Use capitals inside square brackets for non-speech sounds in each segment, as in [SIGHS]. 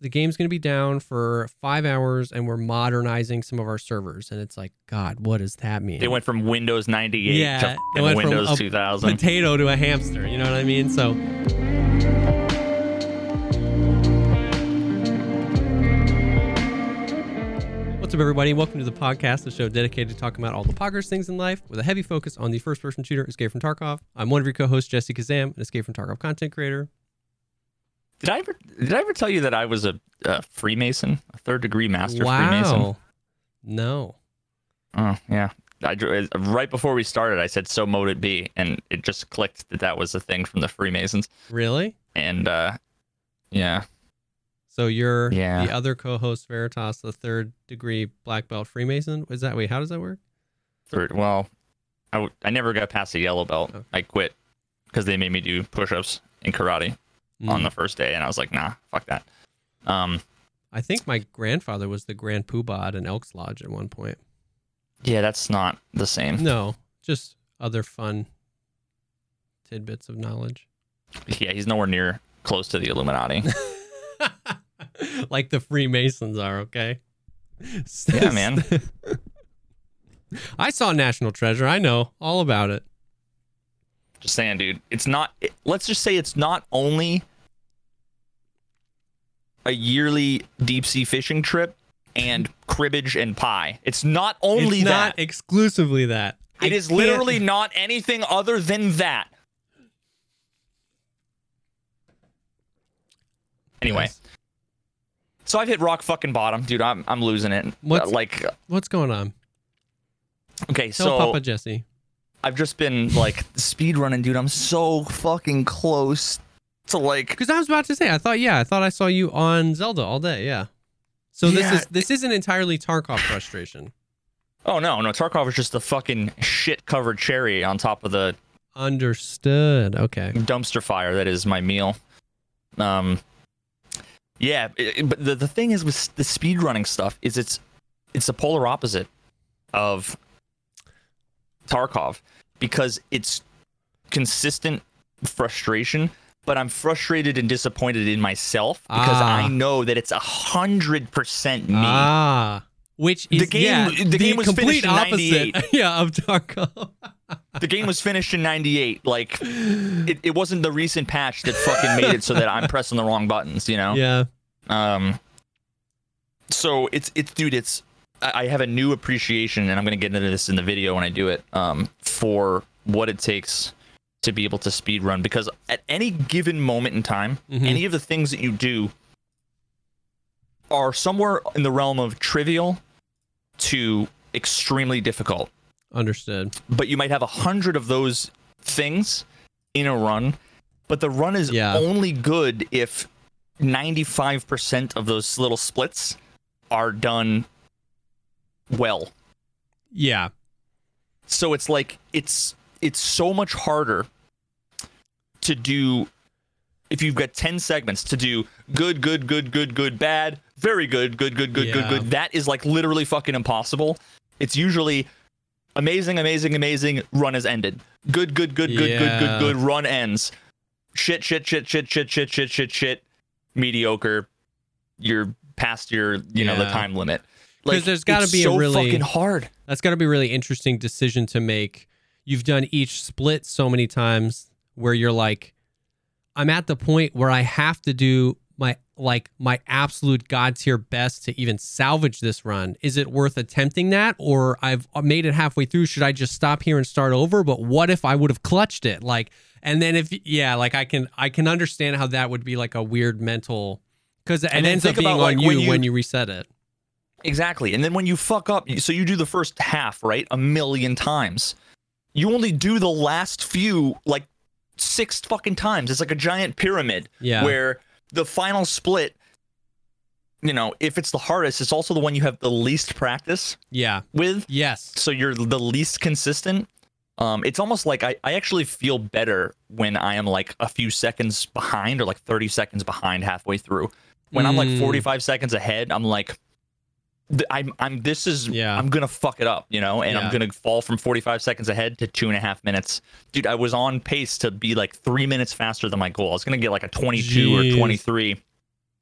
the game's going to be down for five hours and we're modernizing some of our servers. And it's like, God, what does that mean? They went from Windows 98 Yeah, to they went from Windows a 2000. potato to a hamster. You know what I mean? So. What's up, everybody? Welcome to the Pogcast, the show dedicated to talking about all the poggers things in life with a heavy focus on the first person shooter, Escape from Tarkov. I'm one of your co hosts, Jesse Kazam, an Escape from Tarkov content creator. Did I ever did I ever tell you that I was a, a Freemason, a third degree master Freemason? wow. No. Oh yeah. I, drew- right before we started, I said, "So mote it be," and it just clicked that that was a thing from the Freemasons. Really? And uh, yeah, So you're Yeah. the other co-host Veritas, the third degree black belt Freemason. Is that wait? How does that work? third. Well, I, w- I never got past the yellow belt. Oh. I quit because they made me do push-ups in karate on Mm. the first day, and I was like, "Nah, fuck that." Um, I think my grandfather was the Grand Poobah at an Elks Lodge at one point. yeah, that's not the same. No, just other fun tidbits of knowledge. [LAUGHS] Yeah, he's nowhere near close to the Illuminati. [LAUGHS] like the Freemasons are, okay? [LAUGHS] Yeah, man. I saw National Treasure. I know all about it. Just saying, dude. It's not. It, let's just say it's not only a yearly deep sea fishing trip and cribbage and pie. It's not only it's not that. exclusively that. It I is can't- literally not anything other than that. Anyway, Yes. so I've hit rock fucking bottom, dude. I'm I'm losing it. What's- Uh, like, What's going on? okay, Tell so Papa Jesse. I've just been like [LAUGHS] speed running, dude. I'm so fucking close to like Because I was about to say, I thought, yeah, I thought I saw you on Zelda all day. Yeah. So this Yeah. is this isn't entirely Tarkov frustration. Oh no, no, Tarkov is just the fucking shit covered cherry on top of the Understood. Okay. dumpster fire that is my meal. Um yeah, it- it- but the, the thing is with the speed running stuff is it's it's the polar opposite of Tarkov because it's consistent frustration, but I'm frustrated and disappointed in myself because Ah. I know that it's a hundred percent me. Ah. Which is The game- yeah, the game was complete finished in opposite. 98. [LAUGHS] yeah, of Tarkov. the game was finished in 98 like [LAUGHS] it, it wasn't the recent patch that fucking made it so that i'm pressing the wrong buttons you know yeah. um so it's it's dude it's i I have a new appreciation and i'm gonna get into this in the video when i do it um for what it takes to be able to speed run because at any given moment in time Mhm. any of the things that you do are somewhere in the realm of trivial to extremely difficult Understood. but you might have a hundred of those things in a run but the run is Yeah. only good if 95% of those little splits are done well Yeah. so it's like it's it's so much harder to do if you've got 10 segments to do good good good good good bad very good good good good good Yeah. good that is like literally fucking impossible it's usually amazing amazing amazing run has ended good good good good good Yeah. good good run ends shit shit shit shit shit shit shit shit shit shit. mediocre you're past your you know the Yeah. time limit 'Cause there's gotta it's be a really- fucking hard That's got to be a really interesting decision to make. You've done each split so many times where you're like, I'm at the point where I have to do my like my absolute god tier best to even salvage this run. Is it worth attempting that, or I've made it halfway through? Should I just stop here and start over? But what if I would have clutched it? Like, and then if yeah, like I can I can understand how that would be like a weird mental because it And then ends up being on like, you when when you- you reset it. Exactly. And then when you fuck up, so you do the first half, right? A million times. You only do the last few like six fucking times. It's like a giant pyramid Yeah. where the final split, you know, if it's the hardest, it's also the one you have the least practice Yeah. with. Yes. So you're the least consistent. Um, it's almost like I, I actually feel better when I am like a few seconds behind or like 30 seconds behind halfway through. When I'm like Mm. 45 seconds ahead, I'm like, I'm, I'm, this is, Yeah. I'm gonna fuck it up, you know, and Yeah. I'm gonna fall from 45 seconds ahead to two and a half minutes. Dude, I was on pace to be like three minutes faster than my goal. I was gonna get like a 22 Jeez. or 23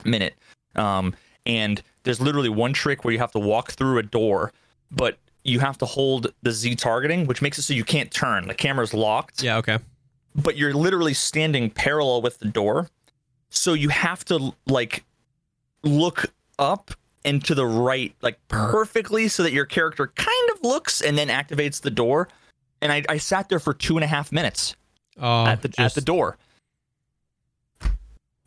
minute. Um, and there's literally one trick where you have to walk through a door, but you have to hold the Z targeting, which makes it so you can't turn. The camera's locked, Yeah. Okay. but you're literally standing parallel with the door. So you have to like look up and to the right, like perfectly, so that your character kind of looks and then activates the door. And I, I sat there for two and a half minutes Oh, at the at the door.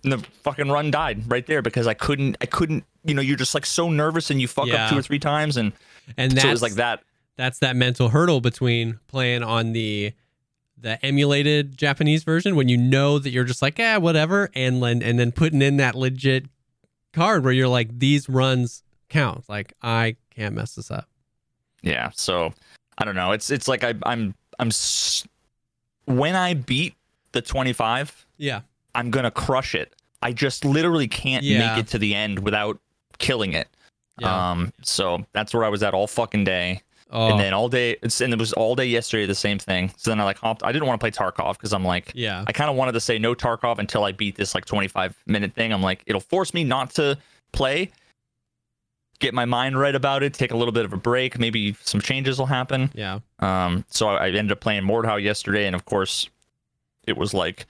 And the fucking run died right there because I couldn't I couldn't you know, you're just like so nervous and you fuck Yeah. up two or three times and and that's so it was like that. that's that mental hurdle between playing on the the emulated Japanese version when you know that you're just like, yeah, whatever, and then and then putting in that legit card where you're like, these runs count. Like I can't mess this up. Yeah, so I don't know. It's it's like I I'm I'm s- when I beat the 25, Yeah. I'm going to crush it. I just literally can't Yeah. make it to the end without killing it. Yeah. Um so that's where I was at all fucking day. Oh, and then all day it's and it was all day yesterday the same thing so then i like hopped i didn't want to play tarkov because i'm like yeah. i kind of wanted to say no tarkov until i beat this like 25 minute thing i'm like it'll force me not to play get my mind right about it take a little bit of a break maybe some changes will happen Yeah. um so i, I ended up playing mordhau yesterday and of course it was like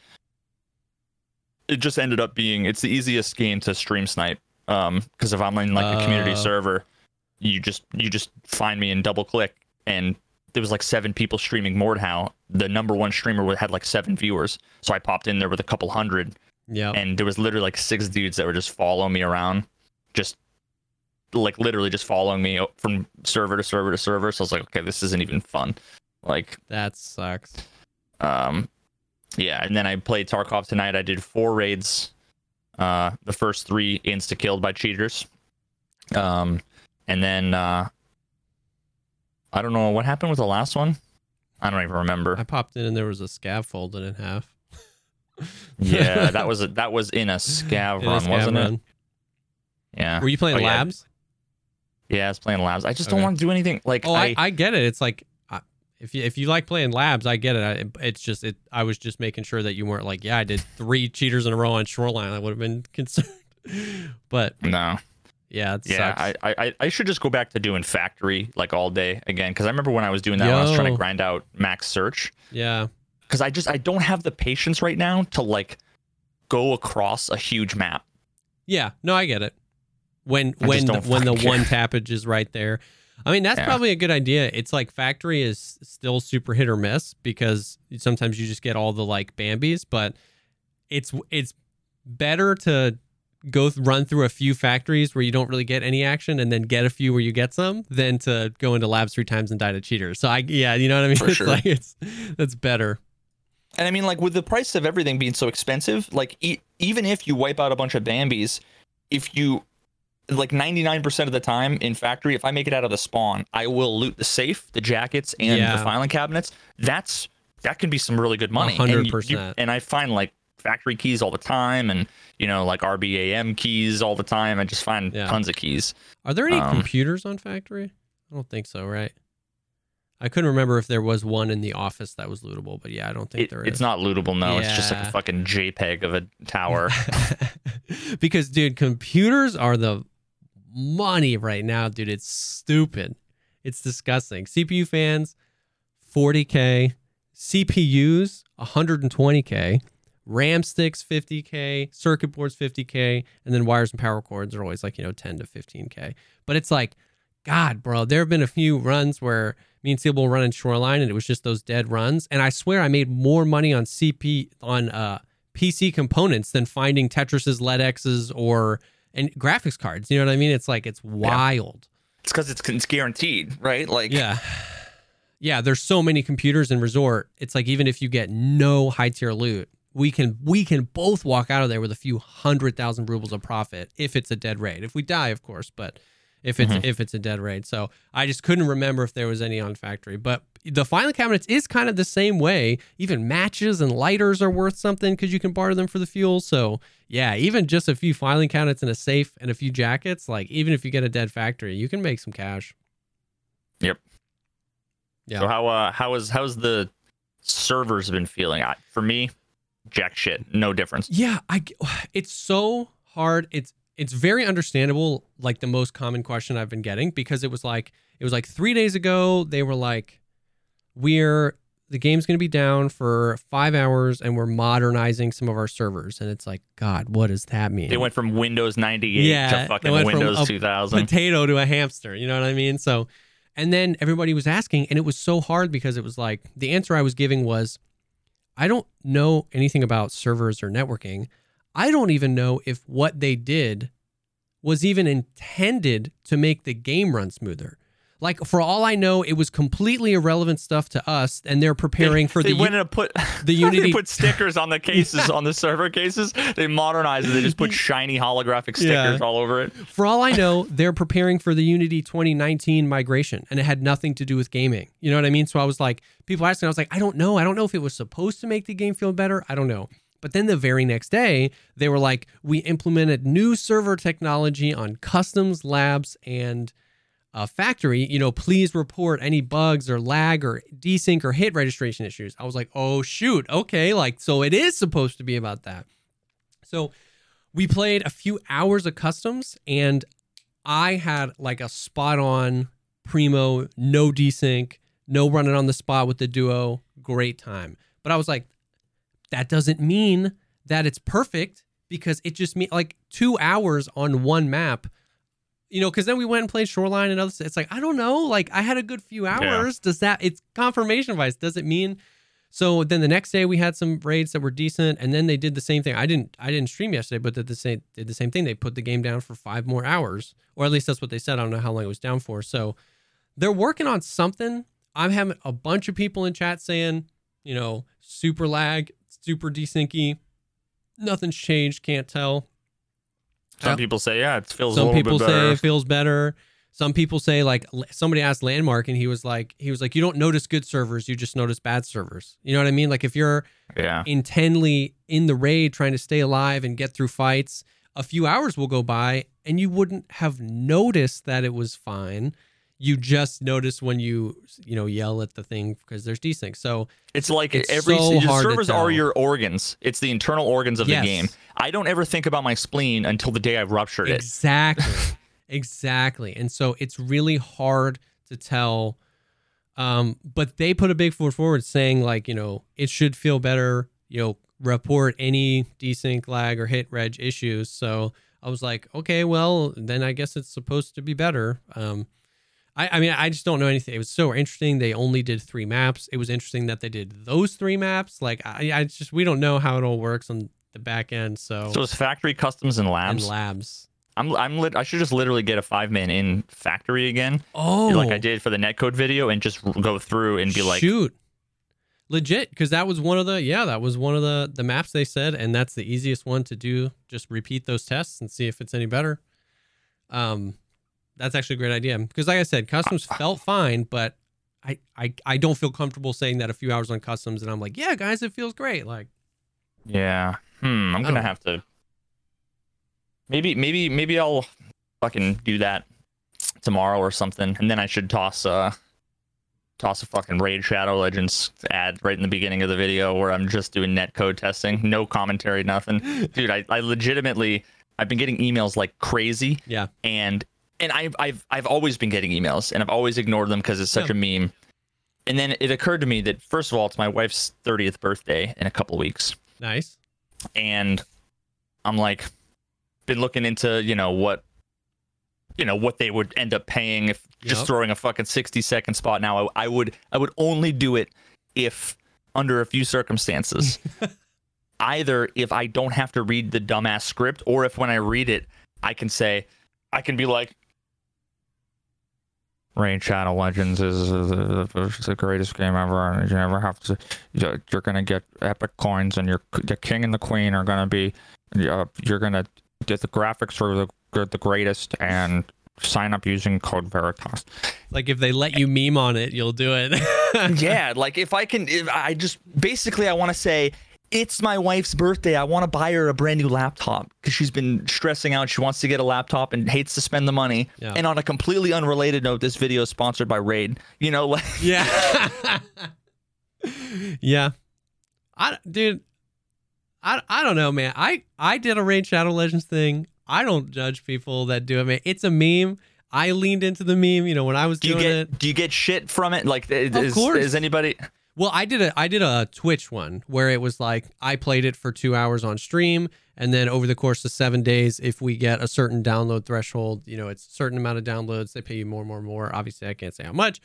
it just ended up being it's the easiest game to stream snipe um because if i'm in like a community Oh. server you just you just find me and double click and there was like seven people streaming Mordhau. The number one streamer had like seven viewers, so I popped in there with a couple hundred, Yeah. and there was literally like six dudes that were just following me around, just like literally just following me from server to server to server. So I was like, okay, this isn't even fun. Like, That sucks. um, yeah. And then I played Tarkov tonight. I did four raids. Uh, the first three insta killed by cheaters. Um, and then uh, I don't know what happened with the last one. I don't even remember. I popped in and there was a scav folded in half. [LAUGHS] yeah, that was a, that was in a scav In a run, wasn't it? Yeah. Were you playing Oh, labs? Yeah, I was playing labs. I just don't want to do anything like Oh, I, I, I get it. It's like if you if you like playing labs, I get it. I, it's just it. I was just making sure that you weren't like, yeah, I did three cheaters in a row on Shoreline. I would have been [LAUGHS] concerned. but no. Yeah, it Yeah, sucks. I, I I should just go back to doing factory like all day again because I remember when I was doing that, when I was trying to grind out max search. yeah, because I just I don't have the patience right now to like go across a huge map. yeah. No, I get it. When I when the, when the fucking one care. tappage is right there. I mean, that's Yeah. probably a good idea. It's like factory is still super hit or miss because sometimes you just get all the like Bambies, but it's it's better to go th- run through a few factories where you don't really get any action and then get a few where you get some than to go into labs three times and die to cheaters. So I yeah, you know what I mean? For [LAUGHS] it's sure. like it's that's better. And I mean, like with the price of everything being so expensive, like e- even if you wipe out a bunch of Bambies, if you like 99% of the time in factory, if I make it out of the spawn, I will loot the safe, the jackets, and Yeah. the filing cabinets. That's that can be some really good money. A hundred And you- you-. And I find like factory keys all the time, and you know like RBAM keys all the time. I just find Yeah. tons of keys. Are there any Um, computers on factory? I don't think so, right? I couldn't remember if there was one in the office that was lootable, but yeah, I don't think It, there is. it's not lootable. No, it's just like a fucking JPEG of a tower. [LAUGHS] [LAUGHS] because dude, computers are the money right now, dude. It's stupid. It's disgusting. CPU fans, 40k. CPUs, 120k. RAM sticks, 50k. Circuit boards, 50k. And then wires and power cords are always like you know 10 to 15k. But it's like, God, bro, there have been a few runs where me and Steele were running Shoreline, and it was just those dead runs. And I swear, I made more money on CP on uh PC components than finding Tetris's LEDXs or and graphics cards. You know what I mean? It's like it's wild. it's because it's, it's guaranteed, right? Like Yeah. Yeah, there's so many computers in resort. It's like even if you get no high tier loot, we can we can both walk out of there with a few hundred thousand rubles of profit if it's a dead raid. If we die, of course, but if it's Mhm. if it's a dead raid. So I just couldn't remember if there was any on factory. But the filing cabinets is kind of the same way. Even matches and lighters are worth something because you can barter them for the fuel. So yeah, even just a few filing cabinets and a safe and a few jackets, like even if you get a dead factory, you can make some cash. Yep. Yeah. So how uh how is how's the servers been feeling? I, for me, jack shit, no difference. Yeah, I [SIGHS] it's so hard. It's it's very understandable like the most common question I've been getting because it was like it was like 3 days ago they were like we're the game's going to be down for 5 hours and we're modernizing some of our servers and it's like god what does that mean? They went from Windows 98 Yeah, to fucking went from Windows a 2000. potato to a hamster. You know what I mean? So, and then everybody was asking, and it was so hard because it was like the answer I was giving was, I don't know anything about servers or networking. I don't even know if what they did was even intended to make the game run smoother. Like for all I know, it was completely irrelevant stuff to us, and they're preparing for they the went and put [LAUGHS] the [LAUGHS] Unity- they put stickers on the cases [LAUGHS] on the server cases. They modernized it. They just put shiny holographic stickers Yeah. all over it. For all I know, they're preparing for the Unity 2019 migration, and it had nothing to do with gaming. You know what I mean? So I was like, people asking, I was like, I don't know. I don't know if it was supposed to make the game feel better. I don't know. But then the very next day, they were like, we implemented new server technology on customs labs and uh, factory. You know, please report any bugs or lag or desync or hit registration issues. I was like, oh shoot, okay, like so it is supposed to be about that. So we played a few hours of customs and I had like a spot on primo, no desync, no running on the spot with the duo, great time. But I was like, that doesn't mean that it's perfect because it just means like two hours on one map. You know, because then we went and played Shoreline and others. It's like I don't know. Like I had a good few hours. Does that? It's confirmation bias. Does it mean? So then the next day we had some raids that were decent, and then they did the same thing. I didn't I didn't stream yesterday, but did the same did the same thing. They put the game down for five more hours, or at least that's what they said. I don't know how long it was down for. So they're working on something. I'm having a bunch of people in chat saying, you know, super lag, super desyncy, nothing's changed, can't tell. Some Yep. people say, yeah, it feels a Some little people say better. it feels better. Some people say like somebody asked Landmark and he was like he was like you don't notice good servers, you just notice bad servers. You know what I mean? Like if you're yeah. intently in the raid trying to stay alive and get through fights, a few hours will go by and you wouldn't have noticed that it was fine. You just notice when you you know yell at the thing because there's desync. So It's like It's every so your servers are your organs. It's the internal organs of Yes. the game. I don't ever think about my spleen until the day I've ruptured it. Exactly. [LAUGHS] exactly. And so it's really hard to tell. Um, but they put a big foot forward saying, like, you know, it should feel better, you know, report any desync lag or hit reg issues. So I was like, okay, well, then I guess it's supposed to be better. Um, I, I mean, I just don't know anything. It was so interesting. They only did three maps. It was interesting that they did those three maps. Like, I, I just, we don't know how it all works on the back end. So, So it's factory customs and and labs. labs. I'm I'm lit. I should just literally get a five man in factory again, Oh, like I did for the netcode video, and just go through and be like, shoot legit because that was one of the yeah that was one of the the maps they said and that's the easiest one to do just repeat those tests and see if it's any better um that's actually a great idea because like i said customs felt fine but I, I i don't feel comfortable saying that a few hours on customs and i'm like yeah guys it feels great like yeah, hmm, I'm gonna Oh. have to. Maybe maybe maybe I'll fucking do that tomorrow or something, and then I should toss uh toss a fucking raid Shadow Legends ad right in the beginning of the video where I'm just doing netcode testing, no commentary, nothing. [GASPS] Dude, I, I legitimately I've been getting emails like crazy. yeah and and I've I've I've always been getting emails, and I've always ignored them because it's such Yeah. a meme. And then it occurred to me that first of all, it's my wife's thirtieth birthday in a couple weeks, nice and I'm like, been looking into you know what, you know what they would end up paying if just Yep. throwing a fucking sixty second spot. Now I, I would I would only do it if under a few circumstances. [LAUGHS] Either if I don't have to read the dumbass script, or if when I read it, I can say, I can be like, Raid Shadow Legends is the, the, the greatest game ever, and you never have to. You're, you're gonna get epic coins, and your the king and the queen are gonna be. Uh, you're gonna get the graphics are the the greatest, and sign up using code Veritas. like if they let you meme on it you'll do it [LAUGHS] yeah, like if I can, if I just basically I want to say it's my wife's birthday. I want to buy her a brand new laptop because she's been stressing out. She wants to get a laptop and hates to spend the money. Yeah. And on a completely unrelated note, this video is sponsored by Raid. You know, [LAUGHS] like Yeah. yeah. I dude, I I don't know, man. I I did a Raid Shadow Legends thing. I don't judge people that do it. Man, it's a meme. I leaned into the meme, you know, when I was Do you doing get it. do you get shit from it? Like is, course. is anybody Well, I did a I did a Twitch one where it was like I played it for two hours on stream, and then over the course of seven days, if we get a certain download threshold, you know, it's a certain amount of downloads, they pay you more, more, more. Obviously, I can't say how much,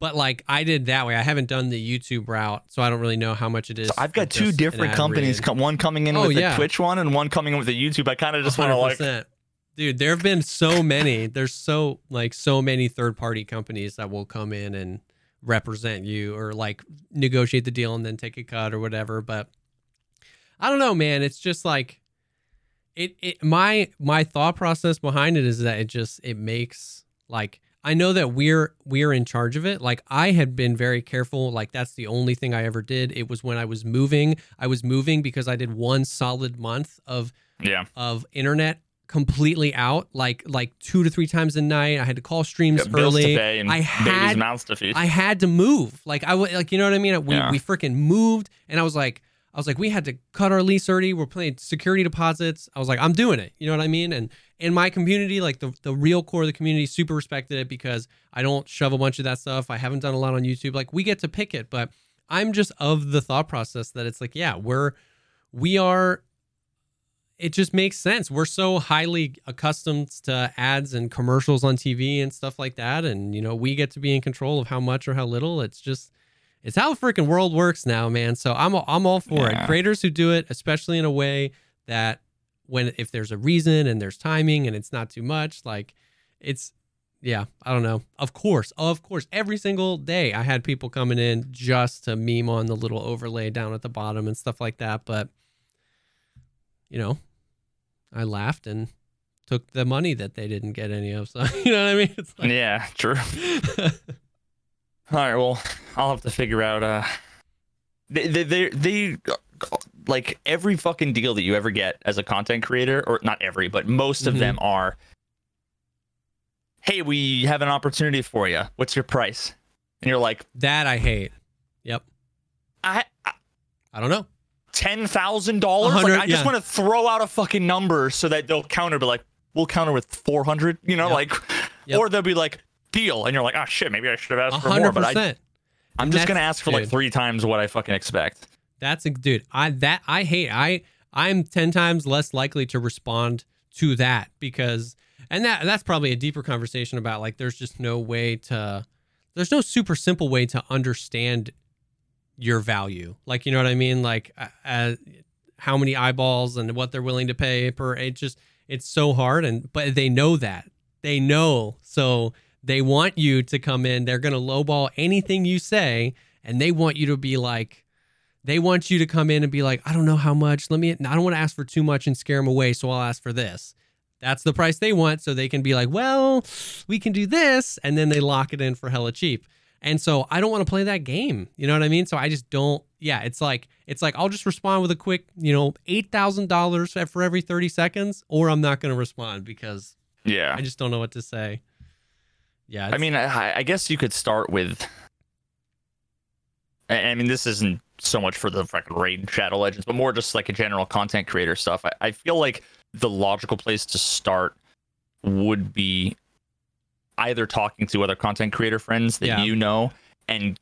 but like I did that way. I haven't done the YouTube route, so I don't really know how much it is. I've got two different companies, read. one coming in Oh, with yeah. the Twitch one and one coming in with the YouTube. I kind of just want to like 100%. Dude, there have been so many. There's so like so many third party companies that will come in and represent you or like negotiate the deal and then take a cut or whatever. But I don't know, man. It's just like it. It my my thought process behind it is that it just it makes like I know that we're we're in charge of it. Like I had been very careful. Like that's the only thing I ever did. It was when I was moving. I was moving because I did one solid month of yeah. of internet completely out like like two to three times a night. I had to call streams to early. pay and I babies' had- mouths to feed. i had to move. Like i would like you know what i mean? We, Yeah. we freaking moved and i was like i was like we had to cut our lease early. We're paying security deposits. I was like i'm doing it. You know what i mean? And in my community like the, the real core of the community super respected it because i don't shove a bunch of that stuff. I haven't done a lot on youtube. Like we get to pick it but i'm just of the thought process that it's like yeah we're we are it just makes sense. We're so highly accustomed to ads and commercials on TV and stuff like that. And, you know, we get to be in control of how much or how little. It's just, it's how the freaking world works now, man. So I'm, I'm all for Yeah. it. Creators who do it, especially in a way that when, if there's a reason and there's timing and it's not too much, like it's, yeah, I don't know. Of course, of course, every single day I had people coming in just to meme on the little overlay down at the bottom and stuff like that. But, you know, I laughed and took the money that they didn't get any of. So [LAUGHS] you know what I mean? It's like, yeah, true. [LAUGHS] All right, well, I'll have to figure out. Uh, they they they, they like every fucking deal that you ever get as a content creator, or not every, but most of Mhm. them are. Hey, we have an opportunity for you. What's your price? And you're like, that I hate. Yep. I. I I don't know. Ten thousand dollars? Like, I just yeah. want to throw out a fucking number so that they'll counter, be like, we'll counter with four hundred. You know, Yep. like, Yep. or they'll be like, deal, and you're like, oh shit, maybe I should have asked for more, but I. I'm just gonna ask for like three times what I fucking expect. That's a dude. I that I hate. I I'm ten times less likely to respond to that because and that that's probably a deeper conversation about like there's just no way to there's no super simple way to understand your value. Like you know what I mean? Like uh, uh, how many eyeballs and what they're willing to pay per. It just it's so hard and but they know that they know so they want you to come in. They're gonna lowball anything you say and they want you to be like they want you to come in and be like, I don't know how much. Let me, I don't want to ask for too much and scare them away. So I'll ask for this. That's the price they want. So they can be like, well, we can do this. And then they lock it in for hella cheap. And so I don't want to play that game. You know what I mean? So I just don't, yeah, it's like, it's like, I'll just respond with a quick, you know, $8,000 for every 30 seconds, or I'm not going to respond because Yeah. I just don't know what to say. Yeah. I mean, I, I guess you could start with. I I mean, this isn't so much for the fucking raid Shadow Legends, but more just like a general content creator stuff. I, I feel like the logical place to start would be either talking to other content creator friends that Yeah. you know, and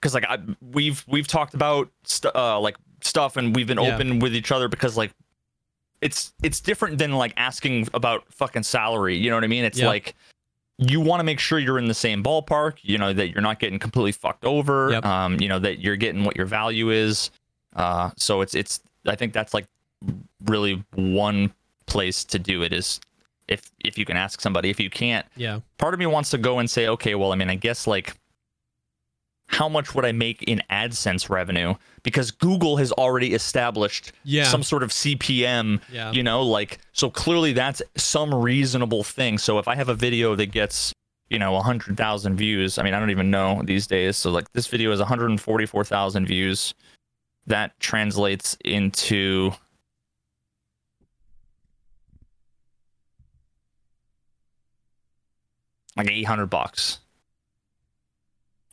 because like I, we've we've talked about st- uh, like stuff, and we've been Yeah. open with each other because like it's it's different than like asking about fucking salary. You know what I mean? It's Yep. like you want to make sure you're in the same ballpark. You know that you're not getting completely fucked over. Yep. Um, you know that you're getting what your value is. Uh, so it's it's. I think that's like really one place to do it is if if you can ask somebody. If you can't, yeah. part of me wants to go and say, okay, well, I mean, I guess like how much would I make in AdSense revenue? Because Google has already established Yeah. some sort of CPM, Yeah. you know, like so clearly that's some reasonable thing. So if I have a video that gets, you know, 100,000 views, I mean, I don't even know these days. So like this video is 144,000 views. That translates into like 800 bucks.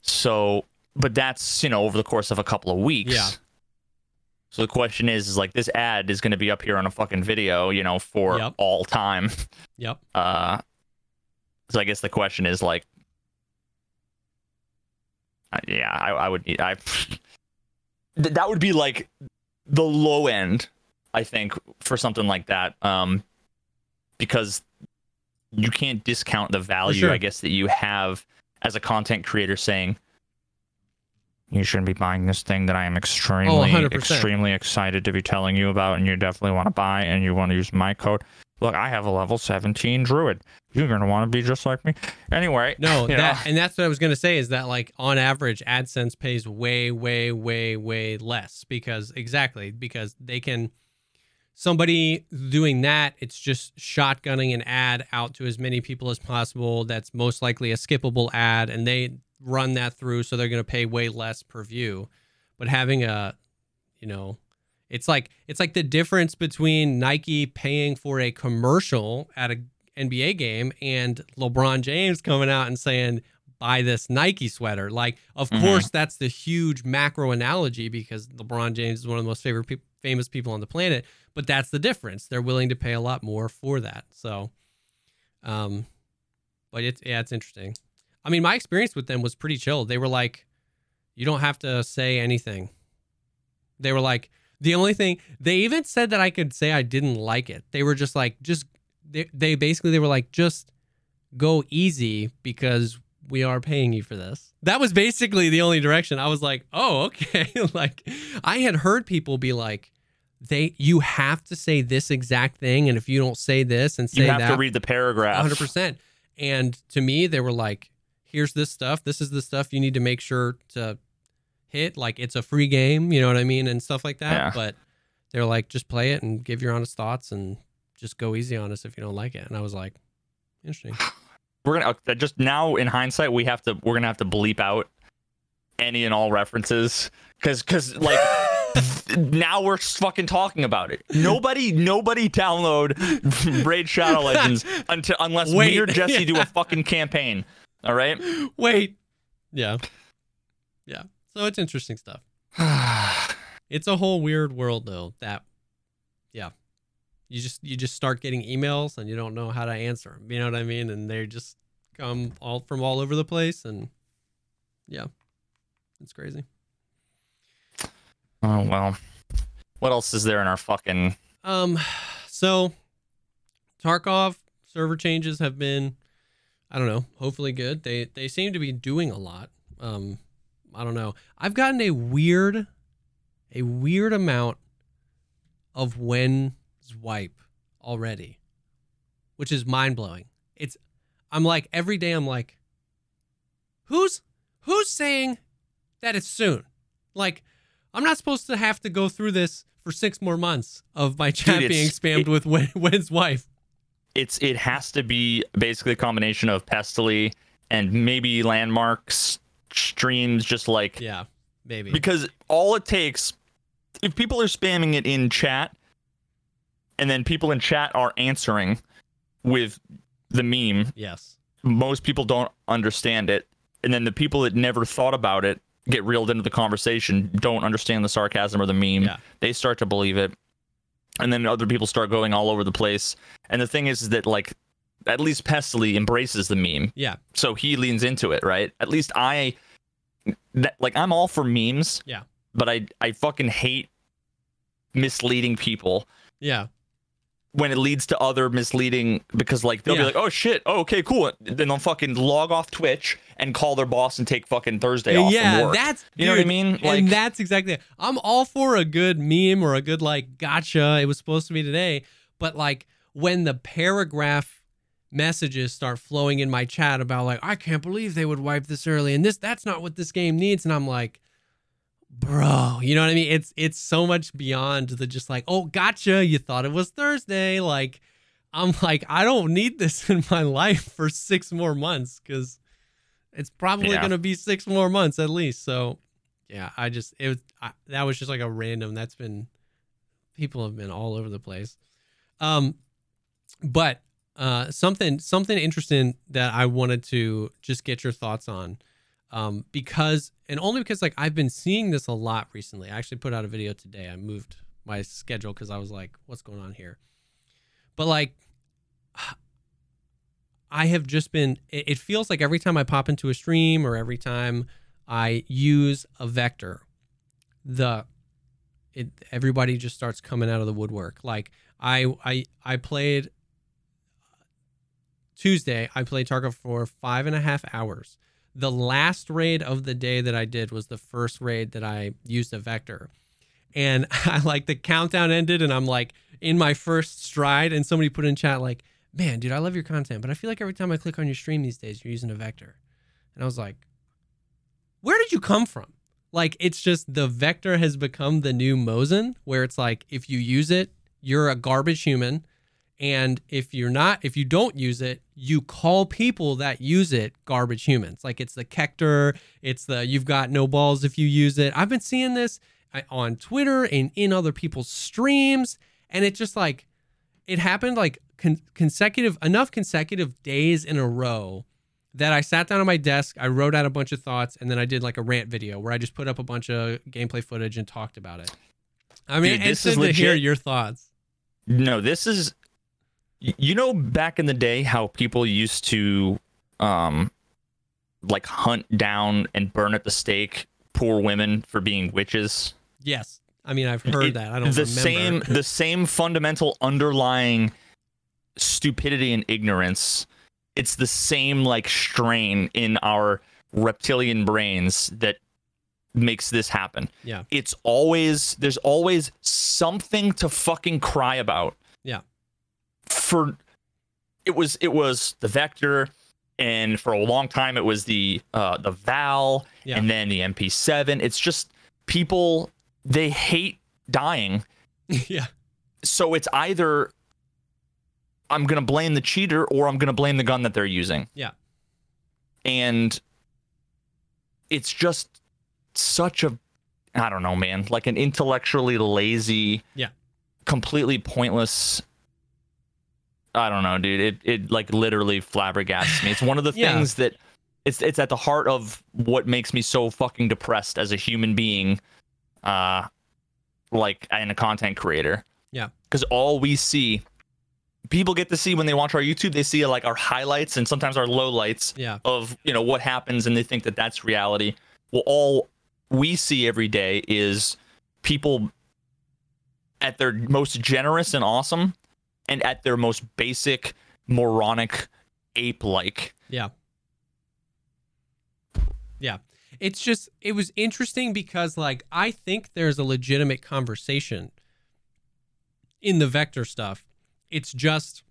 So, but that's, you know, over the course of a couple of weeks. Yeah. So the question is, is like this ad is going to be up here on a fucking video, you know, for Yep. all time. Yep. [LAUGHS] Uh, so I guess the question is like, uh, yeah, I, I would need I. Th- [LAUGHS] that would be like the low end, I think, for something like that. Um, because you can't discount the value, sure. I guess, that you have as a content creator saying. You shouldn't be buying this thing that I am oh, extremely, 100%. extremely excited to be telling you about, and you definitely want to buy, and you want to use my code. Look, I have a level 17 druid. You're gonna want to be just like me. Anyway, No, [LAUGHS] that know. and that's what I was gonna say is that like on average, AdSense pays way, way, way, way less because exactly because they can somebody doing that, it's just shotgunning an ad out to as many people as possible. That's most likely a skippable ad, and they run that through, so they're gonna pay way less per view. But having a, you know, it's like it's like the difference between Nike paying for a commercial at a NBA game and LeBron James coming out and saying buy this Nike sweater. Like, of Mhm. course, that's the huge macro analogy because LeBron James is one of the most favorite peop famous people on the planet. But that's the difference. They're willing to pay a lot more for that. So, um, but it's yeah, it's interesting. I mean, my experience with them was pretty chill. They were like, you don't have to say anything. They were like, the only thing they even said that I could say I didn't like it. They were just like, just they, they basically they were like, just go easy because we are paying you for this. That was basically the only direction. I was like, oh, okay. [LAUGHS] like I had heard people be like, they you have to say this exact thing, and if you don't say this and say you have that, to read the paragraph. hundred percent. And to me, they were like, "Here's this stuff. This is the stuff you need to make sure to hit. Like it's a free game, you know what I mean, and stuff like that." Yeah. But they're like, "Just play it and give your honest thoughts, and just go easy on us if you don't like it." And I was like, "Interesting." [SIGHS] we're gonna just now in hindsight we have to we're gonna have to bleep out any and all references because because like [LAUGHS] now we're fucking talking about it nobody nobody download [LAUGHS] raid shadow [LAUGHS] legends until unless Wait. me or jesse do a [LAUGHS] fucking campaign all right Wait. Yeah. Yeah. So it's interesting stuff. [SIGHS] It's a whole weird world though. That, yeah, you just you just start getting emails and you don't know how to answer them. You know what I mean? And they just come all from all over the place, and yeah, it's crazy. Oh well what else is there in our fucking Um, so Tarkov server changes have been, I don't know, hopefully good. They they seem to be doing a lot. Um, I don't know. I've gotten a weird, a weird amount of when's wipe already, which is mind blowing. It's, I'm like every day I'm like, who's who's saying that it's soon? Like, I'm not supposed to have to go through this for six more months of my chat Dude, being spammed it- with when, [LAUGHS] when's wife. it's it has to be basically a combination of pestily and maybe landmarks streams just like Yeah, maybe. because all it takes if people are spamming it in chat and then people in chat are answering with the meme yes. most people don't understand it and then the people that never thought about it get reeled into the conversation don't understand the sarcasm or the meme Yeah. they start to believe it and then other people start going all over the place and the thing is, is that like at least pestily embraces the meme Yeah. so he leans into it, right? At least I that, like I'm all for memes. Yeah. But I I fucking hate misleading people Yeah. when it leads to other misleading because like they'll Yeah. be like, "Oh shit. Oh, okay, cool." Then they'll fucking log off Twitch and call their boss and take fucking Thursday off yeah, from work. that's you know what I mean? Like and that's exactly it. I'm all for a good meme or a good like gotcha. It was supposed to be today, but like when the paragraph messages start flowing in my chat about like I can't believe they would wipe this early and this that's not what this game needs and I'm like bro, you know what I mean? It's it's so much beyond the just like, "Oh, gotcha, you thought it was Thursday." Like I'm like, I don't need this [LAUGHS] in my life for 6 more months cuz it's probably Yeah. going to be 6 more months at least. So, yeah, I just it was I, that was just like a random that's been people have been all over the place. Um but uh something something interesting that I wanted to just get your thoughts on. um, because and only because like I've been seeing this a lot recently. I actually put out a video today. I moved my schedule because I was like, what's going on here? But like, I have just been. It, feels like every time I pop into a stream or every time I use a vector, the it everybody just starts coming out of the woodwork. Like I I I played Tuesday. I played Tarkov for five and a half hours. The last raid of the day that I did was the first raid that I used a vector, and [LAUGHS] I like the countdown ended, and I'm like in my first stride, and somebody put in chat like, "Man, dude, I love your content, but I feel like every time I click on your stream these days, you're using a vector," and I was like, "Where did you come from?" Like it's just the vector has become the new Mosin, where it's like if you use it, you're a garbage human. And if you're not, if you don't use it, you call people that use it garbage humans. Like it's the Kector, it's the you've got no balls if you use it. I've been seeing this uh, on Twitter and in other people's streams, and it just like it happened like con- consecutive enough consecutive days in a row that I sat down at my desk, I wrote out a bunch of thoughts, and then I did like a rant video where I just put up a bunch of gameplay footage and talked about it. I mean, Dude, this is good to hear your thoughts. No, this is you know back in the day how people used to um like hunt down and burn at the stake poor women for being witches. Yes, I mean I've heard It- that. I don't the remember. same the same fundamental underlying stupidity and ignorance. It's the same like strain in our reptilian brains that makes this happen. Yeah. It's always there's always something to fucking cry about. Yeah. For it was it was the vector and for a long time it was the uh the val Yeah. and then the mp7 it's just people they hate dying [LAUGHS] yeah, so it's either i'm gonna blame the cheater or i'm gonna blame the gun that they're using Yeah. and it's just such a i don't know man like an intellectually lazy Yeah. completely pointless i don't know dude it it like literally flabbergasts me it's one of the [LAUGHS] Yeah. things that it's it's at the heart of what makes me so fucking depressed as a human being uh like and a content creator Yeah. because all we see people get to see when they watch our youtube they see like our highlights and sometimes our lowlights yeah, of you know what happens and they think that that's reality well all we see every day is people at their most generous and awesome and at their most basic moronic ape like yeah, yeah. It's just it was interesting because like I think there's a legitimate conversation in the vector stuff. It's just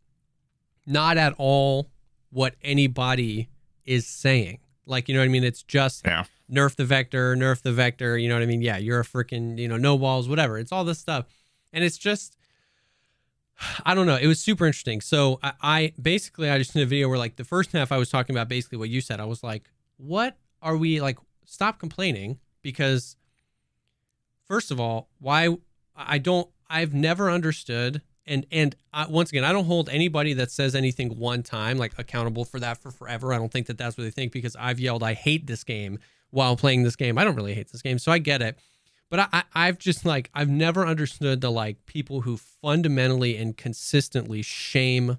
not at all what anybody is saying. Like, you know what I mean? It's just Yeah. nerf the vector, nerf the vector. You know what I mean? Yeah, you're a freaking, you know, no balls, whatever. It's all this stuff. And it's just, [SIGHS] I don't know. It was super interesting. So I, I basically, I just did a video where like the first half I was talking about basically what you said. I was like, what are we like? Stop complaining because, first of all, why I don't, I've never understood and and I, once again, I don't hold anybody that says anything one time like accountable for that for forever. I don't think that that's what they think because I've yelled I hate this game while playing this game. I don't really hate this game, so I get it. But I, I I've just like I've never understood the like people who fundamentally and consistently shame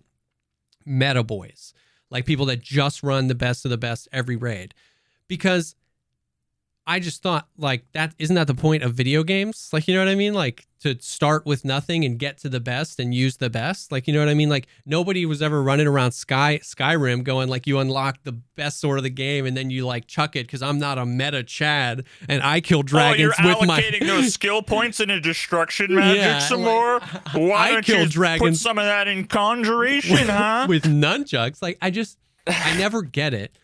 meta boys, like people that just run the best of the best every raid, because I just thought like that isn't that the point of video games? Like you know what I mean? Like to start with nothing and get to the best and use the best. Like you know what I mean? Like nobody was ever running around Sky Skyrim going like you unlock the best sword of the game and then you like chuck it because I'm not a meta Chad and I kill dragons oh, you're with my allocating those [LAUGHS] skill points into destruction magic Yeah, some like, more. Why I don't kill you put some of that in conjuration, huh? with nunchucks. Like I just I never get it.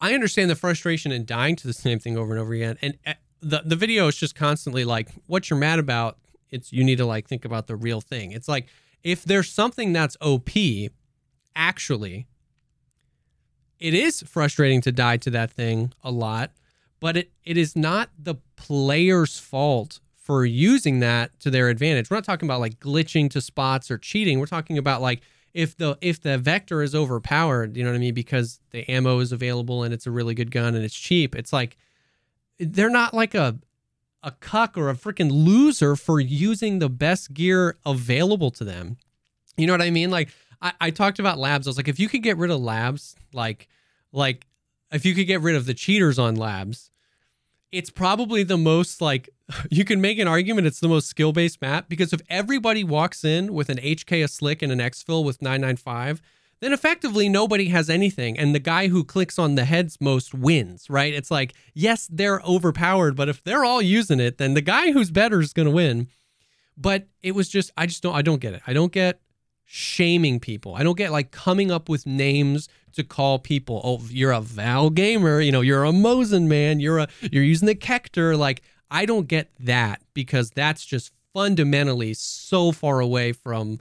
I understand the frustration and dying to the same thing over and over again. And uh, the the video is just constantly like, what you're mad about. It's you need to like think about the real thing. It's like if there's something that's OP, actually, it is frustrating to die to that thing a lot, but it it is not the player's fault for using that to their advantage. We're not talking about like glitching to spots or cheating. We're talking about like if the if the vector is overpowered, you know what I mean, because the ammo is available and it's a really good gun and it's cheap, it's like they're not like a a cuck or a freaking loser for using the best gear available to them. You know what I mean? Like I, I talked about labs. I was like, if you could get rid of labs, like like if you could get rid of the cheaters on labs, it's probably the most like [LAUGHS] you can make an argument it's the most skill based map because if everybody walks in with an HK a slick and an exfil with 995, then effectively nobody has anything. And the guy who clicks on the heads most wins, right? It's like, yes, they're overpowered, but if they're all using it, then the guy who's better is gonna win. But it was just I just don't I don't get it. I don't get shaming people. I don't get like coming up with names to call people, oh, you're a Val gamer, you know, you're a Mosin man, you're a you're using the Kector. Like, I don't get that because that's just fundamentally so far away from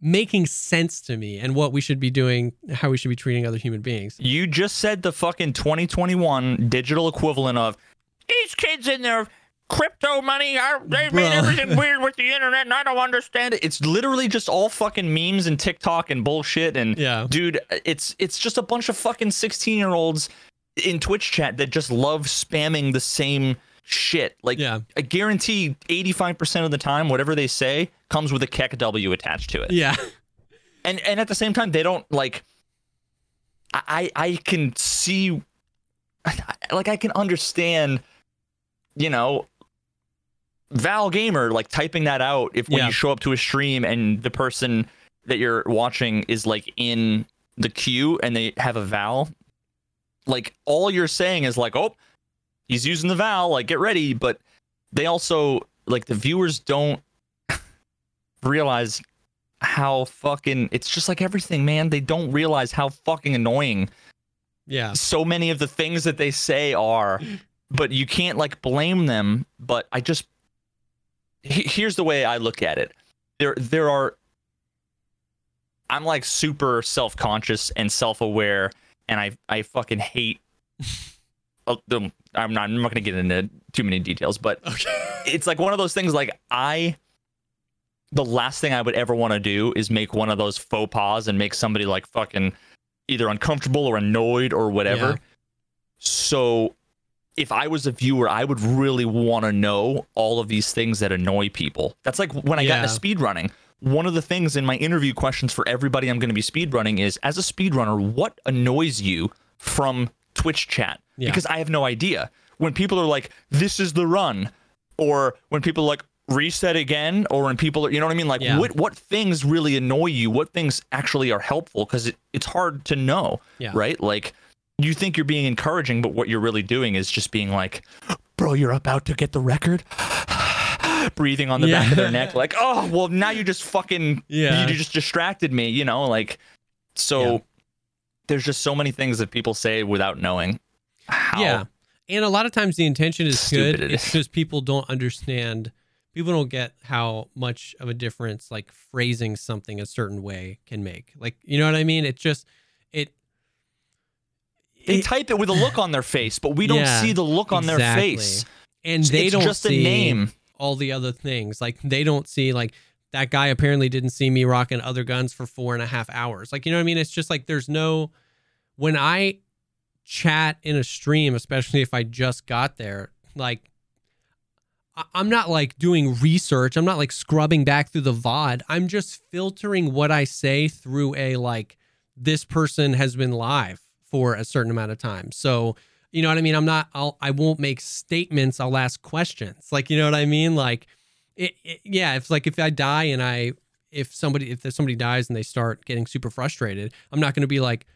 making sense to me and what we should be doing, how we should be treating other human beings. You just said the fucking 2021 digital equivalent of these kids in there crypto money. I, they made everything weird with the internet, and I don't understand it. It's literally just all fucking memes and TikTok and bullshit. And Yeah. dude, it's it's just a bunch of fucking sixteen year olds in Twitch chat that just love spamming the same shit. Like, Yeah. I guarantee eighty five percent of the time, whatever they say comes with a KEKW attached to it. Yeah. And and at the same time, they don't like. I I I can see, [LAUGHS] like I can understand, you know, Val Gamer like typing that out if when Yeah. you show up to a stream and the person that you're watching is like in the queue and they have a Val, like all you're saying is like, oh, he's using the Val, like get ready. But they also like the viewers don't [LAUGHS] realize how fucking it's just like everything, man. They don't realize how fucking annoying Yeah. so many of the things that they say are, but you can't like blame them. But I just he- here's the way I look at it. There there are I'm like super self-conscious and self-aware and I I fucking hate [LAUGHS] uh, I'm not I'm not going to get into too many details, but Okay. [LAUGHS] it's like one of those things like I the last thing I would ever want to do is make one of those faux pas and make somebody like fucking either uncomfortable or annoyed or whatever. Yeah. So if I was a viewer, I would really want to know all of these things that annoy people. That's like when I got Yeah. into speedrunning. One of the things in my interview questions for everybody I'm going to be speedrunning is as a speedrunner, what annoys you from Twitch chat? Yeah. Because I have no idea. When people are like, this is the run, or when people are like, reset again, or when people are, you know what I mean? Like, Yeah. what, what things really annoy you? What things actually are helpful? Because it, it's hard to know, Yeah. right? Like, you think you're being encouraging, but what you're really doing is just being like, bro, you're about to get the record. [SIGHS] Breathing on the back of their neck, like, oh, well, now you just fucking, Yeah. you just distracted me, you know, like, so Yeah. there's just so many things that people say without knowing how. Yeah. And a lot of times the intention is good. it It's is. just people don't understand. People don't get how much of a difference like phrasing something a certain way can make. Like, you know what I mean? It's just. They it- type it with a look on their face, but we don't Yeah, see the look on their face. and they it's don't just see a name. all the other things. Like they don't see like that guy apparently didn't see me rocking other guns for four and a half hours. Like you know what I mean? It's just like there's no when I chat in a stream, especially if I just got there, like I- I'm not like doing research. I'm not like scrubbing back through the VOD. I'm just filtering what I say through a like this person has been live for a certain amount of time. So, you know what I mean? I'm not I'll I won't make statements, I'll ask questions. Like, you know what I mean? Like it, it yeah, if like if I die and I if somebody if somebody dies and they start getting super frustrated, I'm not going to be like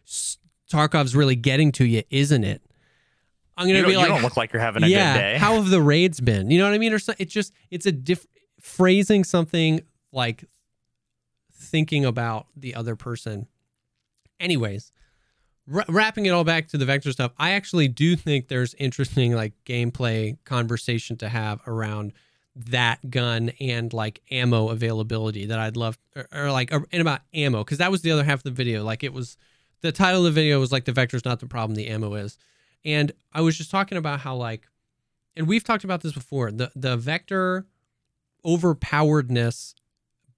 Tarkov's really getting to you, isn't it? I'm going to be you like don't look like you're having a yeah, good day. how have the raids been? You know what I mean? Or so, it's just it's a diff phrasing something like thinking about the other person. Anyways, wrapping it all back to the vector stuff, I actually do think there's interesting like gameplay conversation to have around that gun and like ammo availability that I'd love or, or like or, and about ammo because that was the other half of the video. Like it was the title of the video was like the vector's not the problem, the ammo is. And I was just talking about how like and we've talked about this before. The the vector overpoweredness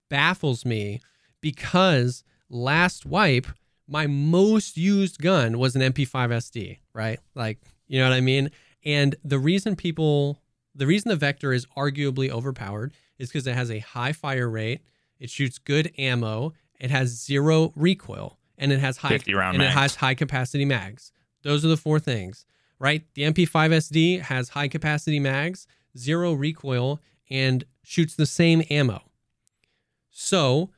baffles me because last wipe, my most used gun was an MP5 SD, right? Like, you know what I mean? And the reason people, the reason the Vector is arguably overpowered is because it has a high fire rate, it shoots good ammo, it has zero recoil, and it has high 50 round and mags. it has high capacity mags. Those are the four things, right? The MP5 SD has high capacity mags, zero recoil, and shoots the same ammo. So,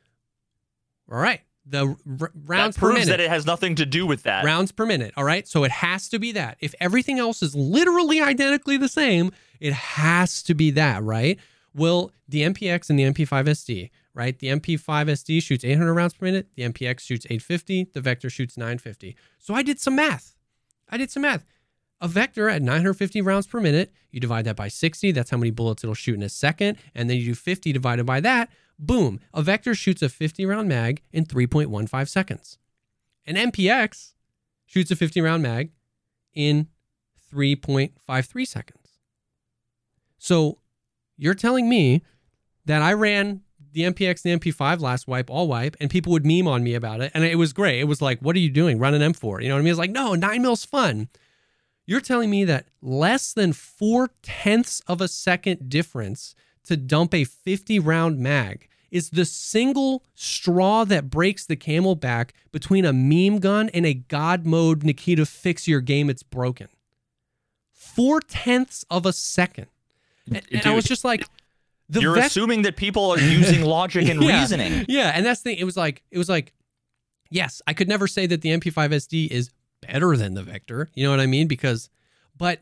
all right, the r- rounds that per proves minute that it has nothing to do with that. rounds per minute. All right. So it has to be that. If everything else is literally identically the same, it has to be that, right? Well, the MPX and the MP5 SD, right? The MP5 SD shoots 800 rounds per minute. The MPX shoots 850. The Vector shoots 950. So I did some math. I did some math. A Vector at 950 rounds per minute, you divide that by 60. That's how many bullets it'll shoot in a second. And then you do 50 divided by that. Boom. A Vector shoots a 50 round mag in 3.15 seconds. An MPX shoots a 50 round mag in 3.53 seconds. So you're telling me that I ran the MPX and the MP5 last wipe, all wipe, and people would meme on me about it. And it was great. It was like, what are you doing? Run an M4. You know what I mean? It's like, no, nine mil's fun. You're telling me that less than four tenths of a second difference to dump a 50 round mag is the single straw that breaks the camel back between a meme gun and a God mode Nikita fix your game, it's broken. Four tenths of a second. And, and I was just like, the You're assuming that people are using [LAUGHS] logic and Yeah. reasoning. Yeah, and that's the thing. It was like it was like, yes, I could never say that the MP5 SD is better than the Vector. You know what I mean? Because, but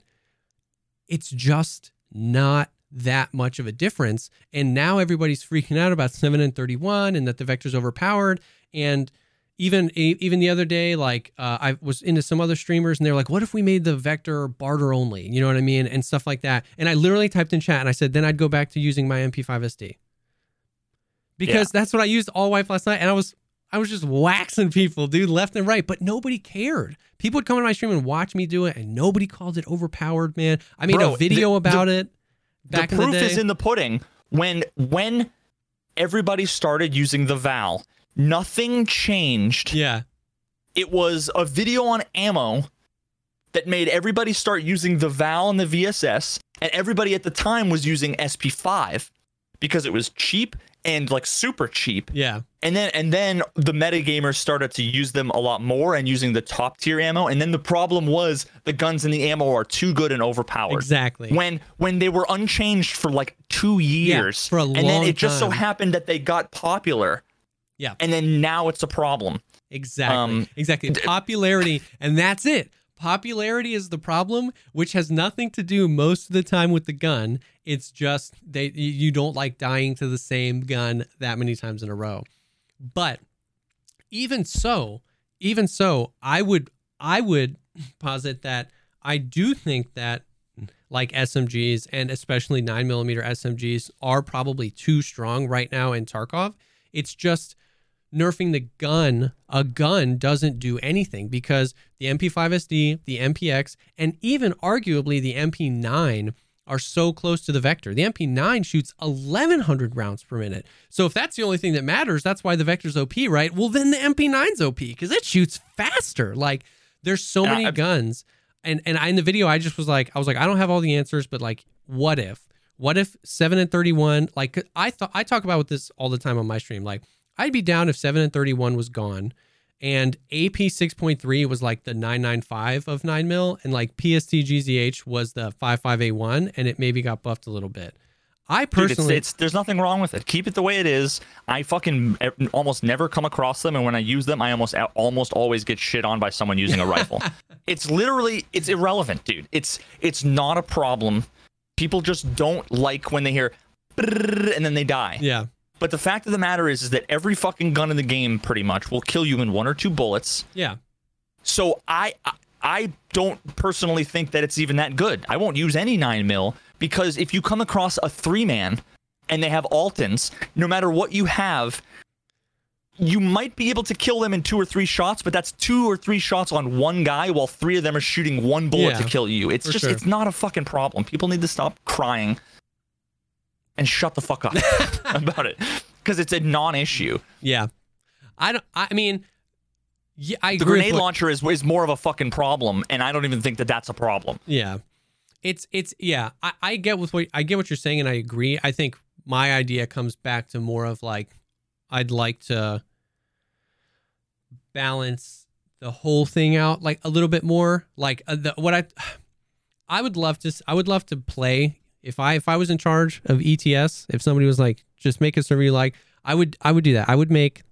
it's just not that much of a difference. And now everybody's freaking out about seven and thirty-one, and that the Vector's overpowered. And even even the other day, like uh, I was into some other streamers, and they're like, "What if we made the Vector barter only?" You know what I mean, and stuff like that. And I literally typed in chat, and I said, "Then I'd go back to using my MP5 SD." because that's what I used all wipe last night, and I was I was just waxing people, dude, left and right, but nobody cared. People would come to my stream and watch me do it, and nobody called it overpowered, man. I made Bro, a video the- about it back the proof the is in the pudding. When when everybody started using the Val, nothing changed. yeah, It was a video on ammo that made everybody start using the Val and the VSS, and everybody at the time was using SP5 because it was cheap and like super cheap. yeah, And then and then the metagamers started to use them a lot more and using the top tier ammo. And then the problem was the guns and the ammo are too good and overpowered. exactly. When when they were unchanged for like two years. Yeah, for a long and then it just so happened that they got popular. Yeah. And then now it's a problem. Exactly. Um, exactly. Popularity, and that's it. Popularity is the problem, which has nothing to do most of the time with the gun. It's just they you don't like dying to the same gun that many times in a row. But even so, even so, I would I would [LAUGHS] posit that I do think that like SMGs and especially nine millimeter SMGs are probably too strong right now in Tarkov. It's just nerfing the gun, a gun doesn't do anything because the MP5 SD, the MPX, and even arguably the MP9 are so close to the Vector. The MP9 shoots 1100 rounds per minute. So if that's the only thing that matters, that's why the Vector's OP, right? Well, then the MP9's OP because it shoots faster. Like there's so many guns. And and I, in the video I just was like I was like I don't have all the answers, but like what if? What if 7 and 31 Like I thought I talk about this all the time on my stream like I'd be down if 7 and 31 was gone and AP 6.3 was like the 995 of 9 mil and like PST GZH was the 55A1 and it maybe got buffed a little bit. I Dude, it's, personally it's there's nothing wrong with it. Keep it the way it is. I fucking almost never come across them, and when I use them, I almost almost always get shit on by someone using a [LAUGHS] rifle. It's literally it's irrelevant, dude. It's it's not a problem. People just don't like when they hear and then they die. yeah. But the fact of the matter is, is that every fucking gun in the game pretty much will kill you in one or two bullets. Yeah. So I I- I don't personally think that it's even that good. I won't use any nine mil because if you come across a three man and they have Altyns, no matter what you have, you might be able to kill them in two or three shots, but that's two or three shots on one guy while three of them are shooting one bullet Yeah, to kill you. It's just sure. it's not a fucking problem. People need to stop crying and shut the fuck up [LAUGHS] about it because it's a non-issue. Yeah. I don't. I mean, yeah, I The grenade what- launcher is is more of a fucking problem, and I don't even think that that's a problem. Yeah. It's it's yeah, I, I get with what I get what you're saying and I agree. I think my idea comes back to more of like I'd like to balance the whole thing out like a little bit more. Like uh, the, what I [SIGHS] I would love to I would love to play if I if I was in charge of ETS, if somebody was like just make a server you like, I would I would do that. I would make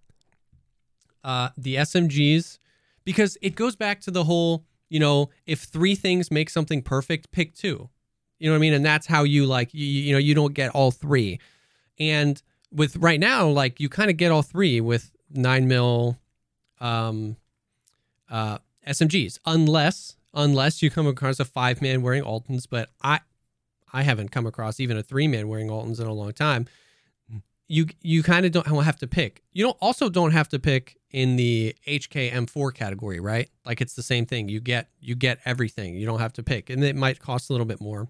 uh the SMGs because it goes back to the whole you know, if three things make something perfect, pick two. You know what I mean? And that's how you like you, you know, you don't get all three. And with right now, like you kind of get all three with nine mil um uh SMGs, unless unless you come across a five man wearing Altyns, but I I haven't come across even a three man wearing Altyns in a long time. You you kind of don't have to pick. You don't also don't have to pick in the HK M4 category, right? Like it's the same thing. You get you get everything. You don't have to pick, and it might cost a little bit more.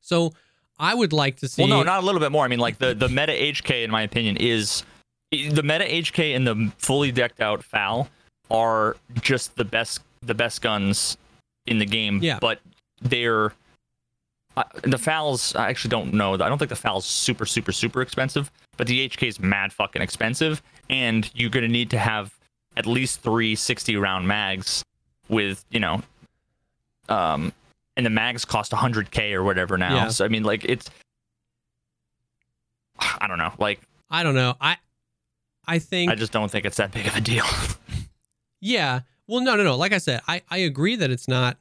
So I would like to see. Well, no, not a little bit more. I mean, like the the meta HK, in my opinion, is the meta HK and the fully decked out FAL are just the best the best guns in the game. Yeah. But they're uh, the FALs. I actually don't know. I don't think the FAL's super super super expensive, but the HK is mad fucking expensive, and you're gonna need to have at least three 60 round mags with you know um and the mags cost 100k or whatever now Yeah. so i mean like it's i don't know like I don't know. I I think i just don't think it's that big of a deal [LAUGHS] Yeah. Well, no, no, no. Like I said, I, I agree that it's not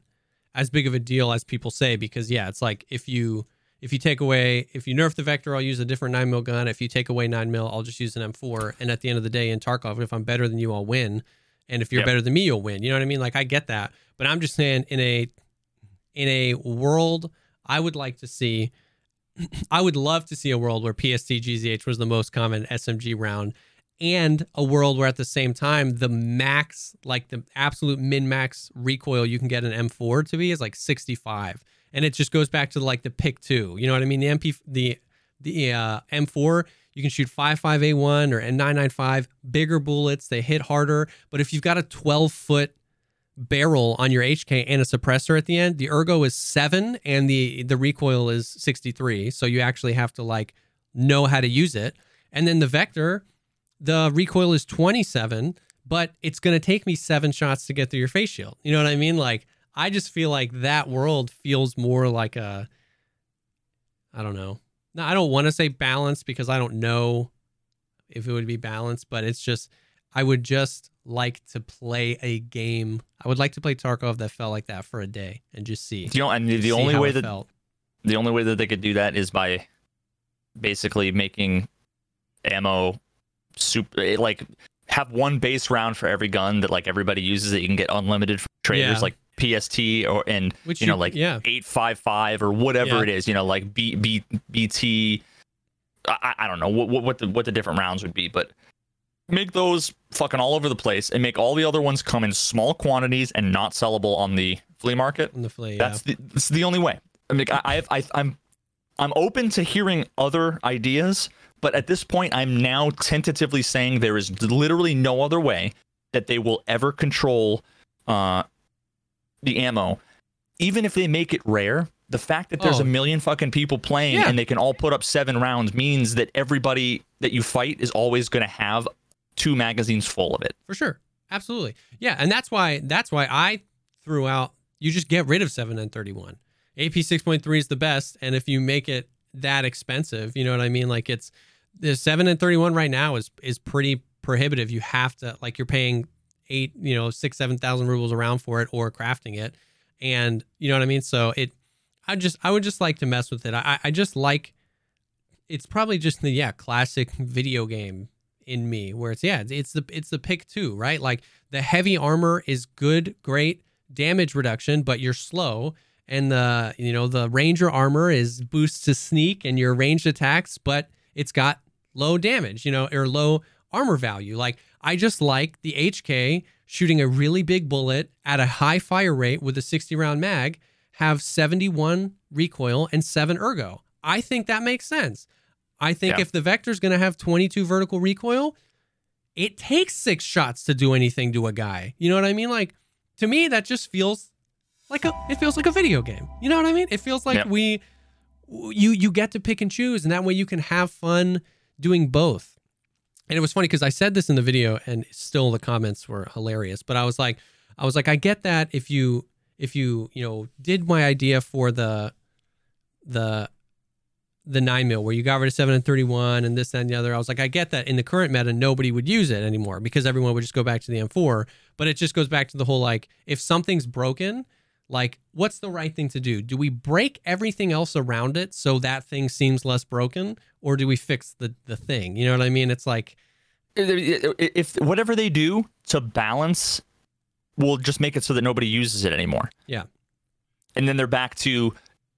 as big of a deal as people say because yeah, it's like if you if you take away if you nerf the vector, I'll use a different nine mil gun. If you take away nine mil, I'll just use an M4. And at the end of the day, in Tarkov, if I'm better than you, I'll win. And if you're Yep. better than me, you'll win. You know what I mean? Like I get that, but I'm just saying in a in a world, I would like to see. [CLEARS THROAT] I would love to see a world where PST GZH was the most common SMG round and a world where at the same time the max like the absolute min max recoil you can get an M4 to be is like 65 and it just goes back to like the pick 2 you know what I mean? The MP the the uh, M4 you can shoot 55A1 or M995 bigger bullets they hit harder. But if you've got a 12 foot barrel on your HK and a suppressor at the end the ergo is 7 and the the recoil is 63 so you actually have to like know how to use it. And then the vector the recoil is 27, but it's going to take me seven shots to get through your face shield. You know what I mean? Like, I just feel like that world feels more like a, I don't know. No, I don't want to say balanced because I don't know if it would be balanced, but it's just, I would just like to play a game. I would like to play Tarkov that felt like that for a day and just see. you know and the see only way that felt. the only way that they could do that is by basically making ammo super eh, like have one base round for every gun that like everybody uses that you can get unlimited from traders Yeah. like PST or and Which you know like yeah, 855 or whatever Yeah. it is you know like B, B, bt I, I don't know what, what what the what the different rounds would be but make those fucking all over the place and make all the other ones come in small quantities and not sellable on the flea market on the flea. that's the that's the only way. I mean, I, I, I, I'm, I'm open to hearing other ideas, but at this point, I'm now tentatively saying there is literally no other way that they will ever control uh, the ammo, even if they make it rare. The fact that there's Oh. a million fucking people playing Yeah. and they can all put up seven rounds means that everybody that you fight is always going to have two magazines full of it. for sure absolutely yeah and that's why that's why i threw out you just get rid of 7 and 31 ap 6.3 is the best and if you make it that expensive you know what i mean like it's the 7 and 31 right now is is pretty prohibitive. You have to like you're paying eight you know six seven thousand rubles around for it or crafting it. And you know what i mean? So it i just i would just like to mess with it. I i just like it's probably just the yeah classic [LAUGHS] video game in me where it's yeah it's- the it's the pick two right? Like the heavy armor is good great damage reduction but you're slow. And the you know the ranger armor is boosts to sneak and your ranged attacks but it's got low damage you know or low armor value like i just like the hk shooting a really big bullet at a high fire rate with a 60 round mag have 71 recoil and 7 ergo i think that makes sense i think Yeah. if the vector's going to have 22 vertical recoil it takes six shots to do anything to a guy. You know what I mean? Like to me, that just feels like a it feels like a video game. You know what I mean? It feels like we you you get to pick and choose, and that way you can have fun doing both. And it was funny because I said this in the video, and still the comments were hilarious. But I was like, I was like, I get that if you if you you know did my idea for the the the nine mil where you got rid of seven and thirty one and this that, and the other. I was like, I get that in the current meta, nobody would use it anymore because everyone would just go back to the M4. But it just goes back to the whole like, if something's broken, like what's the right thing to do? Do we break everything else around it so that thing seems less broken, or do we fix the the thing? You know what I mean? It's like if whatever they do to balance will just make it so that nobody uses it anymore. Yeah. And then they're back to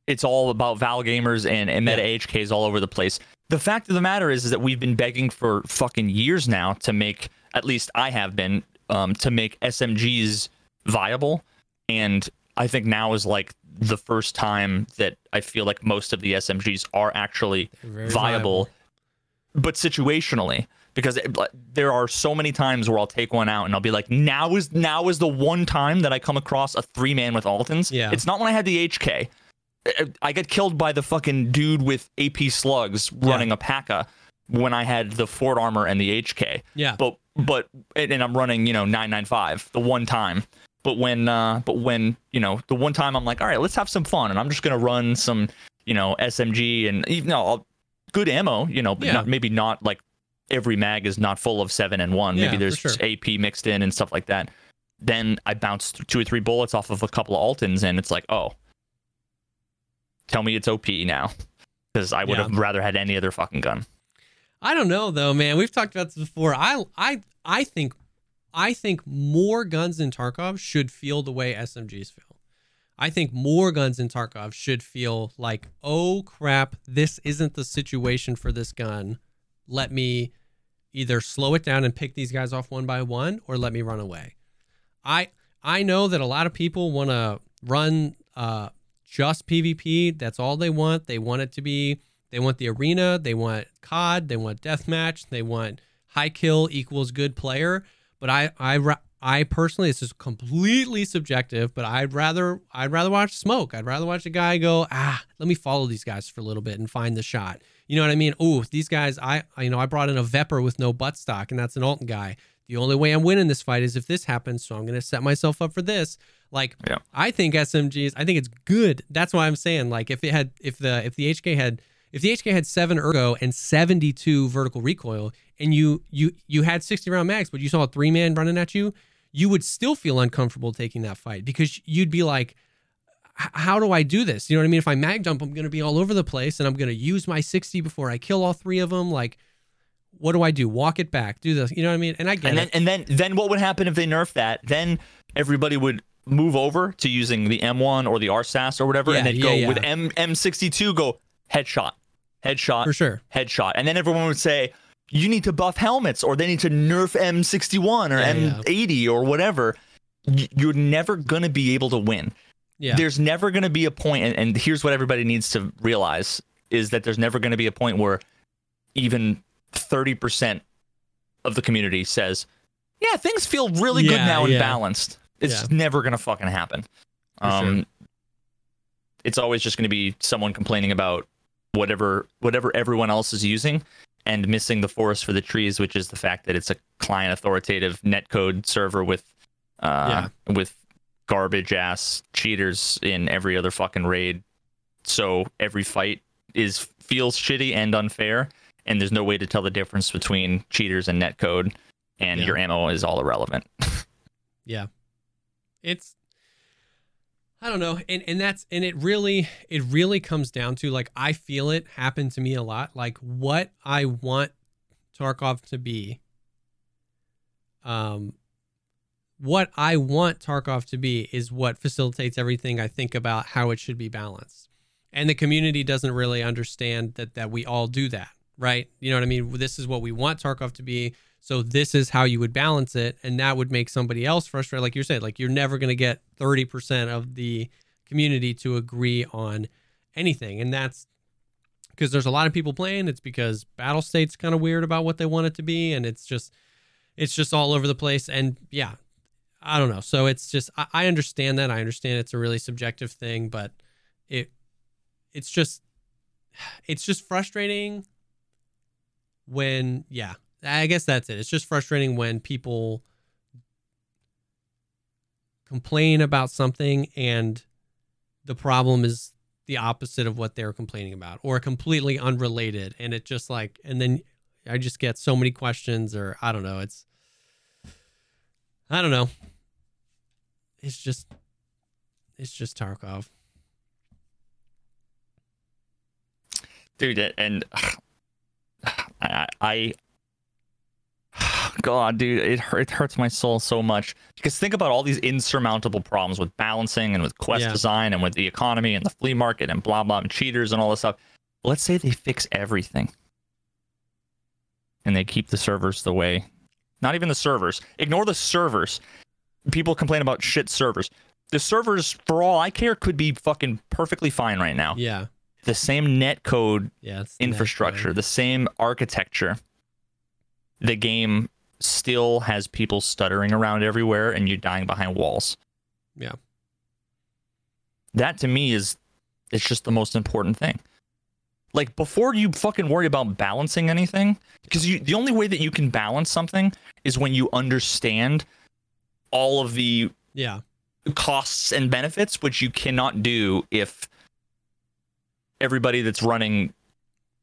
it's all about Val gamers and, and meta HKs all over the place. The fact of the matter is, is that we've been begging for fucking years now to make, at least I have been, um, to make SMGs viable. And I think now is like the first time that I feel like most of the SMGs are actually very viable, but situationally because eh, it, there are so many times where I'll take one out and I'll be like, now is now is the one time that I come across a three man with Altyns. Yeah. It's not when I had the HK. I- eh, eh, I get killed by the fucking dude with AP slugs running a PACA when I had the Fort armor and the HK. Yeah. But but and and I'm running you know 995 the one time. But when uh but when you know the one time I'm like, all right, let's have some fun, and I'm just gonna run some you know SMG and even no I'll, good ammo, you know, but Yeah. not, maybe not like every mag is not full of seven and one. Yeah, Maybe there's sure. AP mixed in and stuff like that. Then I bounce two or three bullets off of a couple of Altyns, and it's like, oh, tell me it's OP now, [LAUGHS] because I would Yeah. have rather had any other fucking gun. I don't know though, man. We've talked about this before. I I I think I think more guns in Tarkov should feel the way SMGs feel. I think more guns in Tarkov should feel like, oh crap, this isn't the situation for this gun. Let me either slow it down and pick these guys off one by one, or let me run away. I I know that a lot of people want to run uh, just PvP. That's all they want. They want it to be. They want the arena. They want COD. They want deathmatch. They want high kill equals good player. But I I I personally, this is completely subjective, but I'd rather I'd rather watch smoke. I'd rather watch a guy go ah, let me follow these guys for a little bit and find the shot. You know what I mean? Oh, these guys, I, you know I brought in a Vepr with no butt stock, and that's an Altyn guy. The only way I'm winning this fight is if this happens, so I'm gonna set myself up for this. Like Yeah. I think SMGs, I think it's good. That's why I'm saying like if it had if the if the HK had if the HK had seven ergo and 72 vertical recoil, and you you you had 60 round mags, but you saw a three man running at you, you would still feel uncomfortable taking that fight because you'd be like, how do I do this? You know what I mean? If I mag dump, I'm gonna be all over the place, and I'm gonna use my 60 before I kill all three of them. Like, what do I do? Walk it back, do this. You know what I mean? And I get and then it. and then then what would happen if they nerf that? Then everybody would move over to using the M1 or the RSASS or whatever, Yeah, and they'd yeah, go yeah. with M M62, go headshot, headshot, for sure. headshot, and then everyone would say you need to buff helmets or they need to nerf M61 or Yeah, yeah. M80 or whatever. You're never gonna be able to win. Yeah. There's never gonna be a point, and, and here's what everybody needs to realize is that there's never gonna be a point where even 30% of the community says, yeah, things feel really good Yeah, now and yeah. balanced. It's Yeah. never gonna fucking happen. Um, sure. it's always just gonna be someone complaining about whatever whatever everyone else is using and missing the forest for the trees, which is the fact that it's a client authoritative netcode server with uh with garbage ass cheaters in every other fucking raid. So every fight is feels shitty and unfair, and there's no way to tell the difference between cheaters and netcode, and Yeah. your ammo is all irrelevant. [LAUGHS] Yeah. It's I don't know. And and that's and it really it really comes down to like I feel it happen to me a lot. Like what I want Tarkov to be. Um what I want Tarkov to be is what facilitates everything I think about how it should be balanced. And the community doesn't really understand that that we all do that, right? You know what I mean? This is what we want Tarkov to be. So this is how you would balance it, and that would make somebody else frustrated. Like you said, like you're never going to get 30% of the community to agree on anything, and that's because there's a lot of people playing. It's because Battle State's kind of weird about what they want it to be, and it's just it's just all over the place. And yeah, I don't know. So it's just I, I understand that. I understand it's a really subjective thing, but it it's just [SIGHS] it's just frustrating when yeah i guess that's it. It's just frustrating when people complain about something and the problem is the opposite of what they're complaining about or completely unrelated. And it just like and then i just get so many questions or i don't know. It's i don't know. It's just it's just tarkov. Dude and [SIGHS] I, I God, dude, it, it hurts my soul so much. Because think about all these insurmountable problems with balancing and with quest Yeah. design and with the economy and the flea market and blah blah and cheaters and all this stuff. Let's say they fix everything, and they keep the servers the way. Not even the servers. Ignore the servers. People complain about shit servers. The servers, for all I care, could be fucking perfectly fine right now. yeah The same net code yeah it's the next infrastructure, the same architecture. The game still has people stuttering around everywhere and you're dying behind walls. Yeah. That to me is it's just the most important thing. Like before you fucking worry about balancing anything, because you the only way that you can balance something is when you understand all of the yeah costs and benefits, which you cannot do if everybody that's running,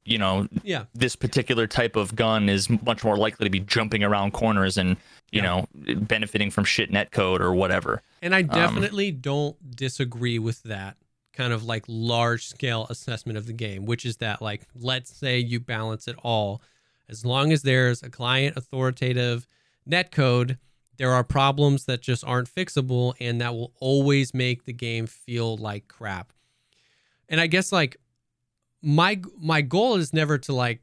you know, yeah this particular type of gun is much more likely to be jumping around corners and you Yeah. know benefiting from shit netcode or whatever. And I um, definitely don't disagree with that kind of like large scale assessment of the game, which is that like let's say you balance it all. As long as there's a client authoritative netcode, there are problems that just aren't fixable and that will always make the game feel like crap. And I guess like my my goal is never to like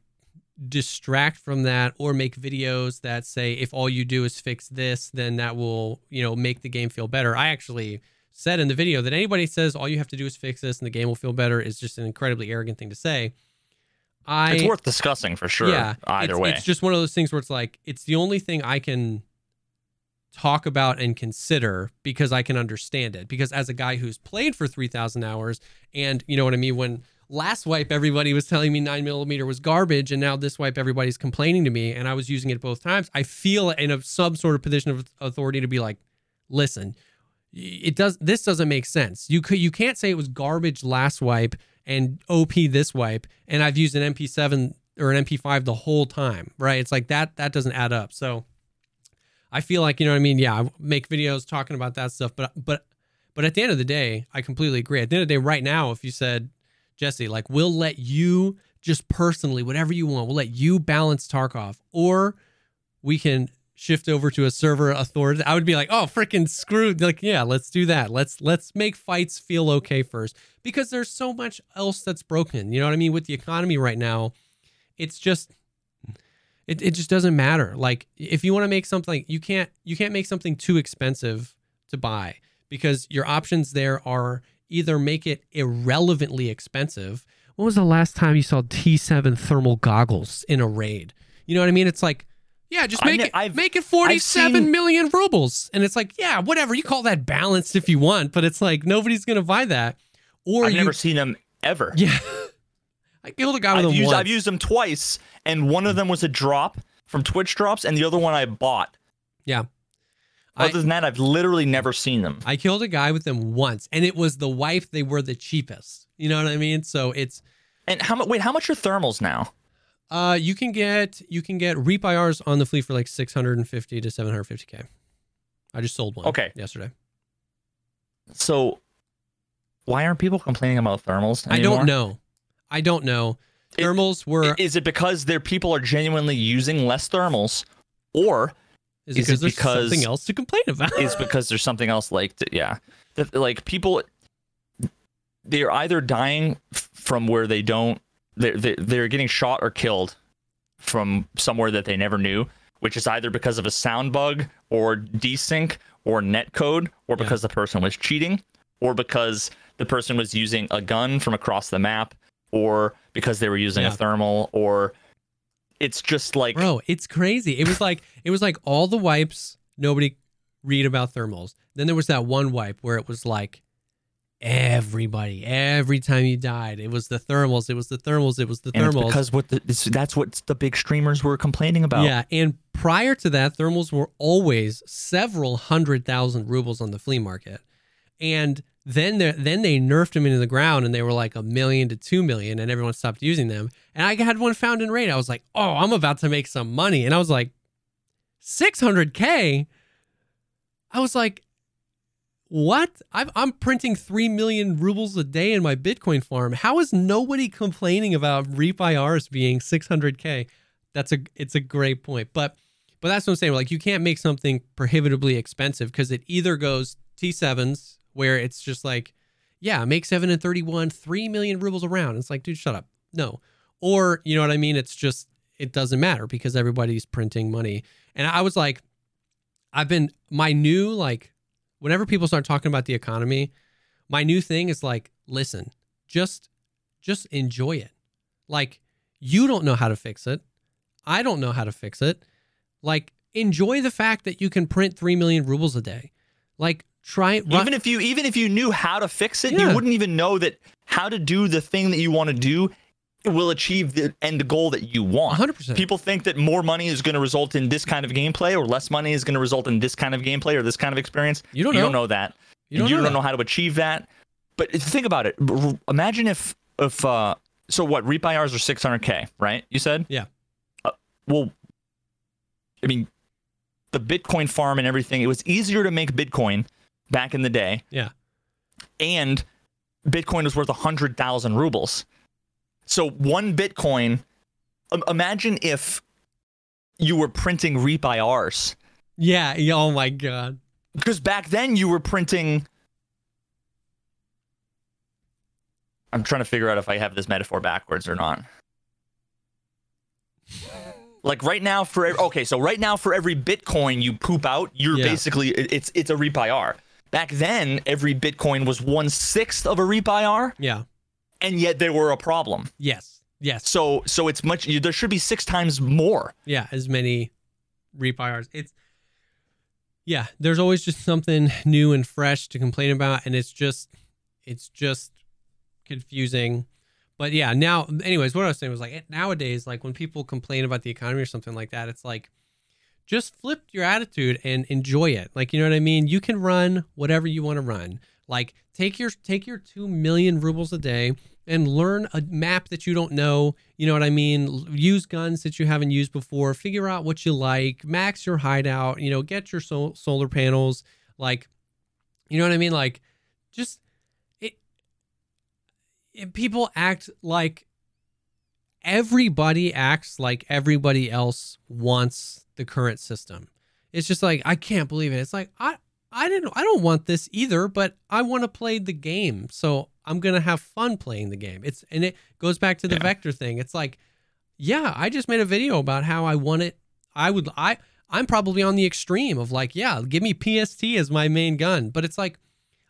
distract from that or make videos that say if all you do is fix this then that will you know make the game feel better i actually said in the video that anybody says all you have to do is fix this and the game will feel better is just an incredibly arrogant thing to say i it's worth discussing for sure. yeah either it's, way. it's just one of those things where it's like it's the only thing i can talk about and consider because i can understand it because as a guy who's played for 3000 hours and you know what i mean when last wipe everybody was telling me 9 millimeter was garbage and now this wipe everybody's complaining to me and i was using it both times i feel in a some sort of position of authority to be like listen it does this doesn't make sense. You could you can't say it was garbage last wipe and op this wipe and i've used an mp7 or an mp5 the whole time right? It's like that that doesn't add up. So i feel like you know what i mean? Yeah i make videos talking about that stuff but but but at the end of the day i completely agree. At the end of the day right now if you said jesse like we'll let you just personally whatever you want we'll let you balance tarkov or we can shift over to a server authority. I would be like oh freaking screwed like yeah let's do that. Let's let's make fights feel okay first because there's so much else that's broken you know what i mean? With the economy right now it's just it, it just doesn't matter. Like if you want to make something you can't you can't make something too expensive to buy because your options there are either make it irrelevantly expensive. When was the last time you saw t7 thermal goggles in a raid? You know what i mean? It's like yeah just make kn- it I've- make it forty-seven seen- million rubles. And it's like yeah whatever. You call that balanced if you want but it's like nobody's gonna buy that. Or I've you never seen them ever. [LAUGHS] yeah. I killed a guy with I've them used once. I've used them twice, and one of them was a drop from Twitch drops, and the other one I bought. yeah I- Other than that, I've literally never seen them. I killed a guy with them once, and it was the wife. They were the cheapest. You know what I mean? So it's And how much? Wait, how much are thermals now? uh, you can get you can get Reap IRs on the fleet for like six hundred and fifty to seven hundred fifty k. I just sold one. Okay. yesterday. So, why aren't people complaining about thermals? Anymore? I don't know. I don't know. It- Thermals were Is it because their people are genuinely using less thermals, or is it is because it there's because- something else to complain about? is [LAUGHS] because there's something else like th- yeah That- like people they're either dying from where they don't they're, they're they're getting shot or killed from somewhere that they never knew which is either because of a sound bug or desync or netcode or Yeah. because the person was cheating or because the person was using a gun from across the map or because they were using Yeah. a thermal or it's just like Bro, it's crazy. It was like it was like all the wipes, nobody read about thermals. Then there was that one wipe where it was like everybody, every time you died, it was the thermals, it was the thermals, it was the and thermals. because what the, that's what the big streamers were complaining about. Yeah, and prior to that, thermals were always several hundred thousand rubles on the flea market, and then they then they nerfed them into the ground, and they were like a million to two million, and everyone stopped using them. And I had one found in raid. I was like, oh, I'm about to make some money, and I was like, six hundred k. I was like, what? I'm, I'm printing 3 million rubles a day in my Bitcoin farm. How is nobody complaining about Reap IRs being 600K? That's a, it's a great point. But, but that's what I'm saying. Like, you can't make something prohibitively expensive because it either goes T7s, where it's just like, yeah, make 7 and 31, 3 million rubles around. It's like, dude, shut up. No. Or, you know what I mean? It's just, it doesn't matter because everybody's printing money. And I was like, I've been, my new, like, whenever people start talking about the economy, my new thing is like, listen, just just enjoy it. Like you don't know how to fix it. I don't know how to fix it. Like enjoy the fact that you can print 3 million rubles a day. Like try even if you even if you knew how to fix it, Yeah. you wouldn't even know that how to do the thing that you want to do will achieve the end goal that you want. 100%. People think that more money is going to result in this kind of gameplay or less money is going to result in this kind of gameplay or this kind of experience. You don't you know. don't know that. You don't you know don't know how to achieve that. But think about it. Imagine if if uh so what reap IRs are 600k, right? You said? Yeah. Uh, well I mean the Bitcoin farm and everything, it was easier to make Bitcoin back in the day Yeah. and Bitcoin was worth 100,000 rubles. So one Bitcoin, im- imagine if you were printing IRs. Yeah, oh my god. Because back then you were printing. I'm trying to figure out if I have this metaphor backwards or not. Like right now, for okay, so right now for every Bitcoin you poop out, you're Yeah. basically it's it's a Reap IR. Back then, every Bitcoin was one sixth of a Reap IR, Yeah. and yet they were a problem. Yes. Yes. So so it's much. you- There should be six times more. yeah, as many reap IRs. It's yeah, there's always just something new and fresh to complain about, and it's just it's just confusing. But yeah, now anyways, what I was saying was like nowadays, like when people complain about the economy or something like that, it's like just flip your attitude and enjoy it. Like you know what I mean? You can run whatever you want to run. Like take your take your two million rubles a day and learn a map that you don't know. You know what I mean? Use guns that you haven't used before. Figure out what you like. Max your hideout. You know, get your sol- solar panels. Like, you know what I mean? Like, just it. it people act like everybody acts like everybody else wants the current system. It's just like I can't believe it. It's like I I didn't I don't want this either, but I want to play the game. So I'm going to have fun playing the game. It's and it goes back to the Yeah. vector thing. It's like yeah, I just made a video about how I want it I would I I'm probably on the extreme of like, yeah, give me PST as my main gun, but it's like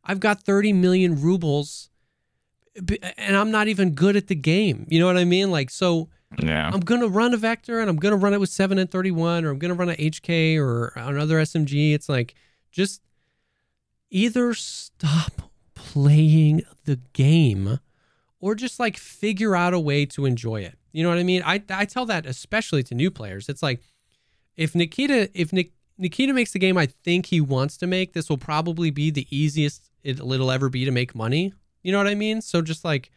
I've got 30 million rubles and I'm not even good at the game. You know what I mean? Like so Yeah. I'm gonna run a vector and I'm gonna run it with seven and thirty-one, or I'm gonna run a HK or another SMG. It's like just either stop playing the game or just like figure out a way to enjoy it. You know what I mean? I I tell that especially to new players. It's like if Nikita if Nik, Nikita makes the game I think he wants to make, this will probably be the easiest it, it'll ever be to make money. You know what I mean? So just like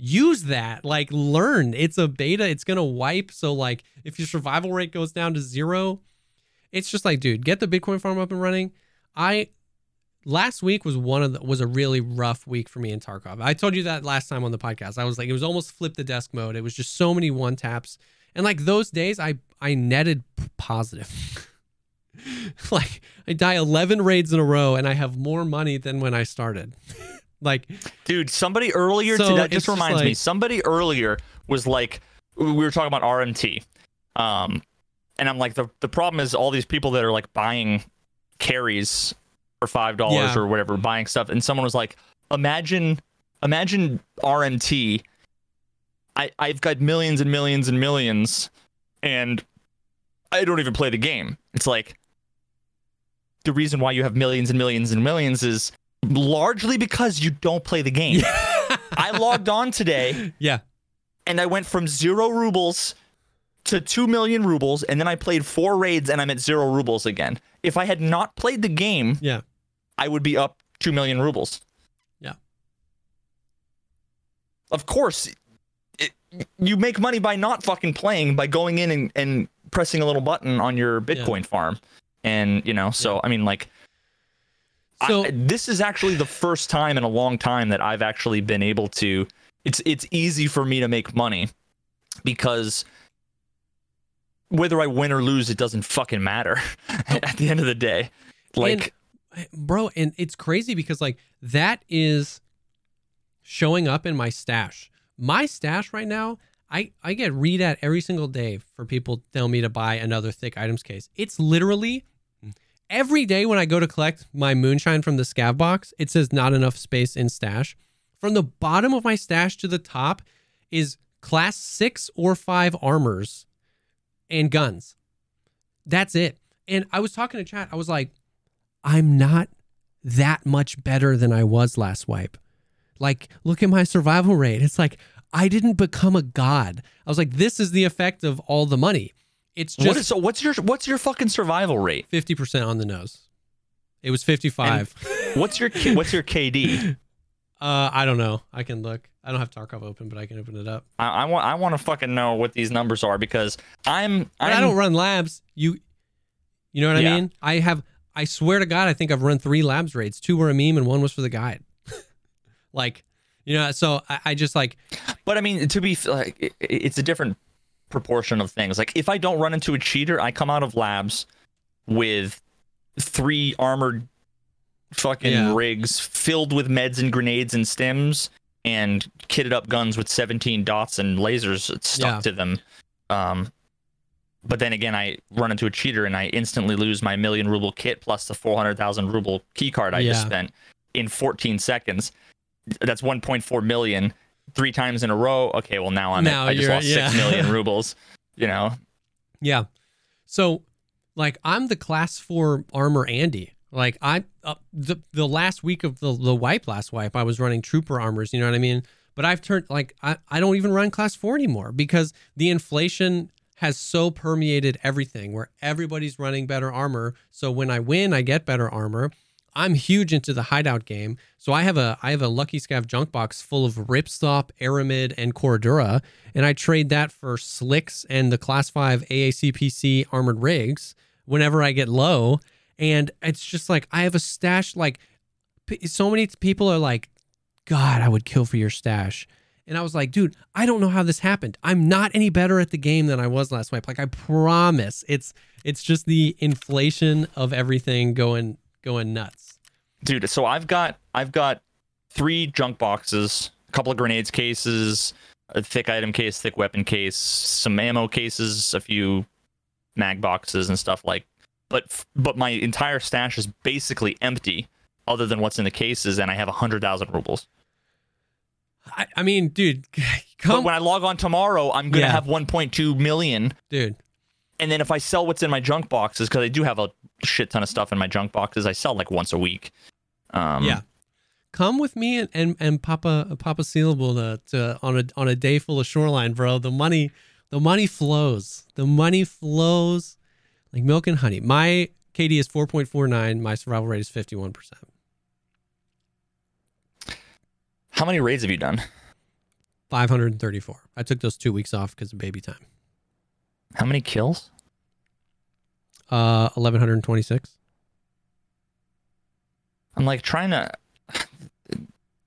use that like learn. It's a beta it's gonna wipe. So like if your survival rate goes down to zero it's just like dude get the bitcoin farm up and running. I last week was one of the was a really rough week for me in tarkov. I told you that last time on the podcast. I was like it was almost flip the desk mode. It was just so many one taps. And like those days i i netted positive. [LAUGHS] Like i die 11 raids in a row and i have more money than when i started [LAUGHS] like Dude, somebody earlier So to that it's just just reminds me. Somebody earlier was like, we were talking about RMT, um, and I'm like, the the problem is all these people that are like buying carries for five dollars Yeah. or whatever, buying stuff, and someone was like, imagine, imagine RMT. I I've got millions and millions and millions, and I don't even play the game. It's like the reason why you have millions and millions and millions is largely because you don't play the game. I logged on today [LAUGHS] Yeah. and I went from zero rubles to two million rubles, and then I played four raids and I'm at zero rubles again. If I had not played the game, Yeah. I would be up two million rubles. Yeah. Of course, it, you make money by not fucking playing, by going in and, and pressing a little button on your Bitcoin farm. And, you know, so, I mean, like, So I, this is actually the first time in a long time that I've actually been able to. It's it's easy for me to make money because whether I win or lose, it doesn't fucking matter [LAUGHS] at the end of the day. Like, And- bro, and it's crazy because like that is showing up in my stash. My stash right now, I I get read at every single day for people telling me to buy another thick items case. It's literally every day when I go to collect my moonshine from the scav box, it says not enough space in stash. From the bottom of my stash to the top is class 6 or 5 armors and guns. That's it. And I was talking to chat. I was like, I'm not that much better than I was last wipe. Like, look at my survival rate. It's like I didn't become a god. I was like, this is the effect of all the money. It's just is so? What's your what's your fucking survival rate? fifty percent on the nose. It was fifty-five. What's your what's your KD? [LAUGHS] uh, I don't know. I can look. I don't have Tarkov open, but I can open it up. I, I want I want to fucking know what these numbers are because I'm I'm I don't run labs. You, you know what I mean? I have. I swear to God, I think I've run three labs raids. Two were a meme, and one was for the guide. [LAUGHS] like, you know, so I, I just like But I mean, to be like, it- it's a different proportion of things. Like, if I don't run into a cheater, I come out of labs with three armored fucking Yeah. rigs filled with meds and grenades and stims and kitted up guns with 17 dots and lasers stuck Yeah. to them. Um, but then again, I run into a cheater and I instantly lose my million ruble kit plus the 400,000 ruble key card I just spent in 14 seconds. That's 1.4 million three times in a row. Okay, well now I'm Now at, I just lost yeah. six million [LAUGHS] rubles. You know, Yeah. So, like, I'm the class four armor Andy. Like, I uh, the the last week of the the wipe last wipe, I was running trooper armors. You know what I mean? But I've turned like I I don't even run class four anymore because the inflation has so permeated everything where everybody's running better armor. So when I win, I get better armor. I'm huge into the hideout game. So I have a I have a Lucky Scav junk box full of Ripstop, Aramid, and Cordura, and I trade that for slicks and the class 5 AACPC armored rigs whenever I get low. And it's just like I have a stash like so many people are like god, I would kill for your stash. And I was like, dude, I don't know how this happened. I'm not any better at the game than I was last wipe. Like I promise. It's it's just the inflation of everything going going nuts. dude. So I've got I've got three junk boxes, a couple of grenades cases, a thick item case, thick weapon case, some ammo cases, a few mag boxes and stuff like. But but my entire stash is basically empty, other than what's in the cases, and I have a hundred thousand rubles. I, I mean, dude, [LAUGHS] But when I log on tomorrow, I'm gonna Yeah. have 1.2 million. dude. And then if I sell what's in my junk boxes, because I do have a shit ton of stuff in my junk boxes, I sell like once a week. Um, Yeah. Come with me and and, and Papa Papa Sealable to, to on a on a day full of shoreline, bro. The money the money flows. The money flows like milk and honey. My KD is 4.49. My survival rate is 51%. How many raids have you done? 534. I took those two weeks off because of baby time. How many kills? Uh, 1126. I'm like trying to. [SIGHS]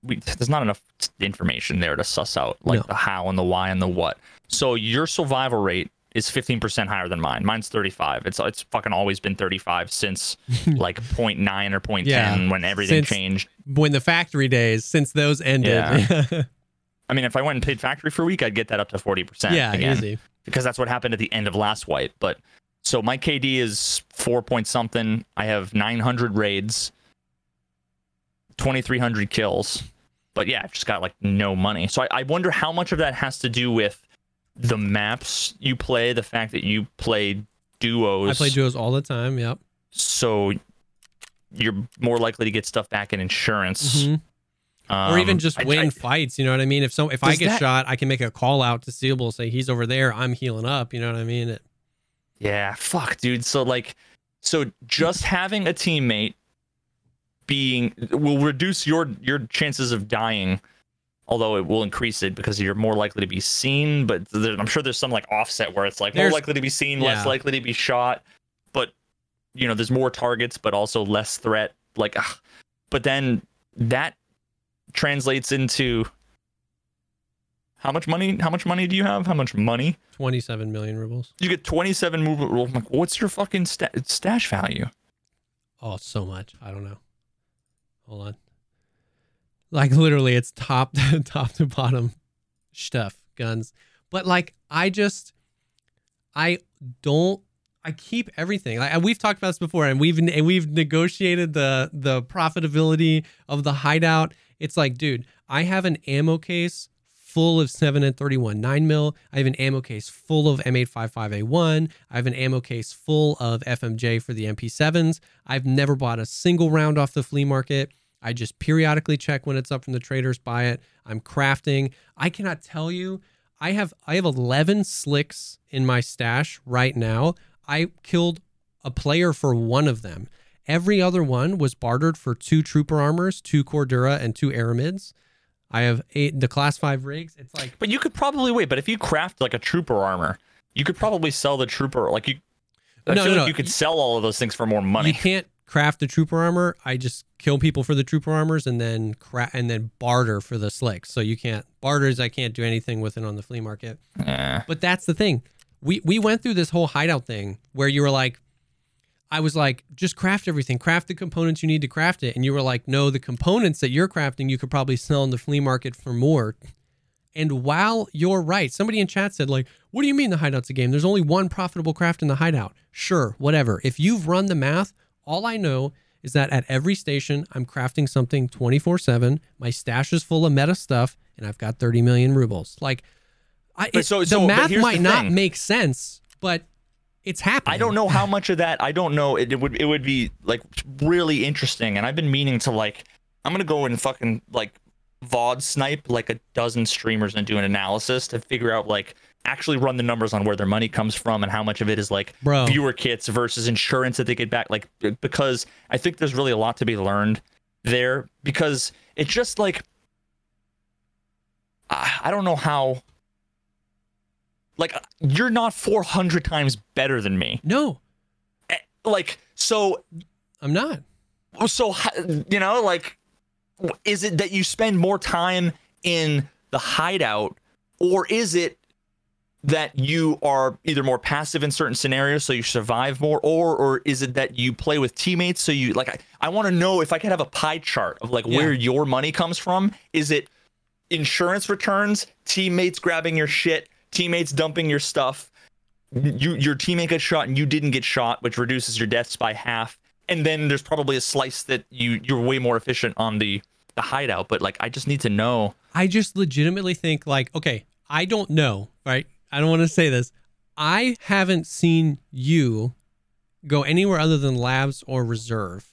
We, there's not enough information there to suss out like No. the how and the why and the what. So your survival rate is 15% higher than mine. Mine's 35. It's it's fucking always been 35 since [LAUGHS] like 0.9 or 0.10 Yeah. when everything Since- changed. When the factory days, since those ended. Yeah, [LAUGHS] I mean, if I went and paid factory for a week, I'd get that up to 40% again easy. because that's what happened at the end of last wipe. But so my KD is four point something. I have 900 raids, 2,300 kills. But yeah, I've just got like no money. So I, I wonder how much of that has to do with the maps you play, the fact that you play duos. I play duos all the time. Yep. so you're more likely to get stuff back in insurance. Mm-hmm. Mhm. or even Um, just I- win I- fights. You know what I mean? If so, if I get that- shot, I can make a call out to Seeable, say he's over there. I'm healing up. You know what I mean? It, Yeah, fuck, dude. So like, so just having a teammate being will reduce your your chances of dying, although it will increase it because you're more likely to be seen. But there, I'm sure there's some like offset where it's like more likely to be seen, less likely to be shot. But you know, there's more targets, but also less threat. Like, ugh. but then that translates into how much money? How much money do you have? How much money? 27 million rubles. You get 27 movement rules. I'm like, what's your fucking sta- stash value? Oh, so much. I don't know. Hold on. Like literally, it's top [LAUGHS] top to bottom stuff, guns. But like, I just, I don't. I keep everything. Like we've talked about this before, and we've and we've negotiated the the profitability of the hideout. It's like, dude, I have an ammo case full of 7N31 9 mil. I have an ammo case full of M855A1. I have an ammo case full of FMJ for the MP7s. I've never bought a single round off the flea market. I just periodically check when it's up from the traders, buy it. I'm crafting. I cannot tell you. I have I have 11 slicks in my stash right now. I killed a player for one of them. Every other one was bartered for two trooper armors, two Cordura, and two Aramids. I have eight the class five rigs. It's like But you could probably wait. But if you craft like a trooper armor, you could probably sell the trooper. Like you, I No, feel no, like you could sell all of those things for more money. you can't craft the trooper armor. I just kill people for the trooper armors and then cra- and then barter for the slicks. So you can't barters. I can't do anything with it on the flea market. Yeah. But that's the thing. We we went through this whole hideout thing where you were like, I was like, just craft everything, craft the components you need to craft it, and you were like, no, the components that you're crafting you could probably sell in the flea market for more. And while you're right, somebody in chat said like, what do you mean the hideout's a game? There's only one profitable craft in the hideout. Sure, whatever. If you've run the math, all I know is that at every station I'm crafting something 24/7. My stash is full of meta stuff, and I've got 30 million rubles. Like. I, it- so- the so- but math might the not make sense, but it's happening. I don't know how much of that. I don't know. It, it would it would be like really interesting, and I've been meaning to like. I'm gonna go and fucking like VOD snipe like a dozen streamers and do an analysis to figure out like actually run the numbers on where their money comes from and how much of it is like Bro. viewer kits versus insurance that they get back. Like because I think there's really a lot to be learned there because it's just like I, I don't know how. Like you're not 400 times better than me No, Eh, like so I'm not. so you know like is it that you spend more time in the hideout or is it that you are either more passive in certain scenarios so you survive more or or is it that you play with teammates so you like i, I want to know if i could have a pie chart of like Yeah. where your money comes from is it insurance returns teammates grabbing your shit teammates dumping your stuff you your teammate gets shot and you didn't get shot, which reduces your deaths by half. And then there's probably a slice that you you're way more efficient on the the hideout. But like, I just need to know. I just legitimately think like, okay, I don't know, right? I don't want to say this. I haven't seen you go anywhere other than labs or reserve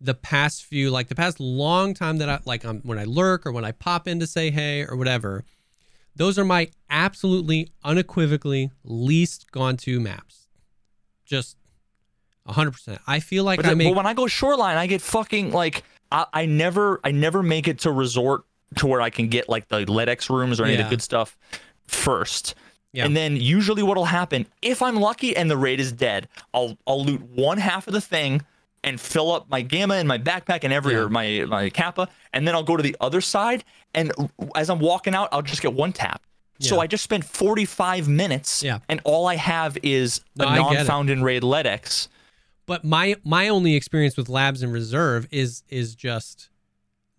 the past few like the past long time that I like um, when I lurk or when I pop in to say hey or whatever. Those are my absolutely unequivocally least gone to maps. Just 100%. I feel like But, I make but when I go shoreline, I get fucking like I, I never I never make it to resort to where I can get like the LEDX rooms or any of the good stuff first. Yeah. And then usually what'll happen if I'm lucky and the raid is dead, I'll I'll loot one half of the thing and fill up my gamma and my backpack and every Yeah. or my my kappa, and then I'll go to the other side and as I'm walking out, I'll just get one tap. So I just spent 45 minutes, Yeah. and all I have is No, a I get it. non-found in raid LEDX. but my my only experience with labs in reserve is is just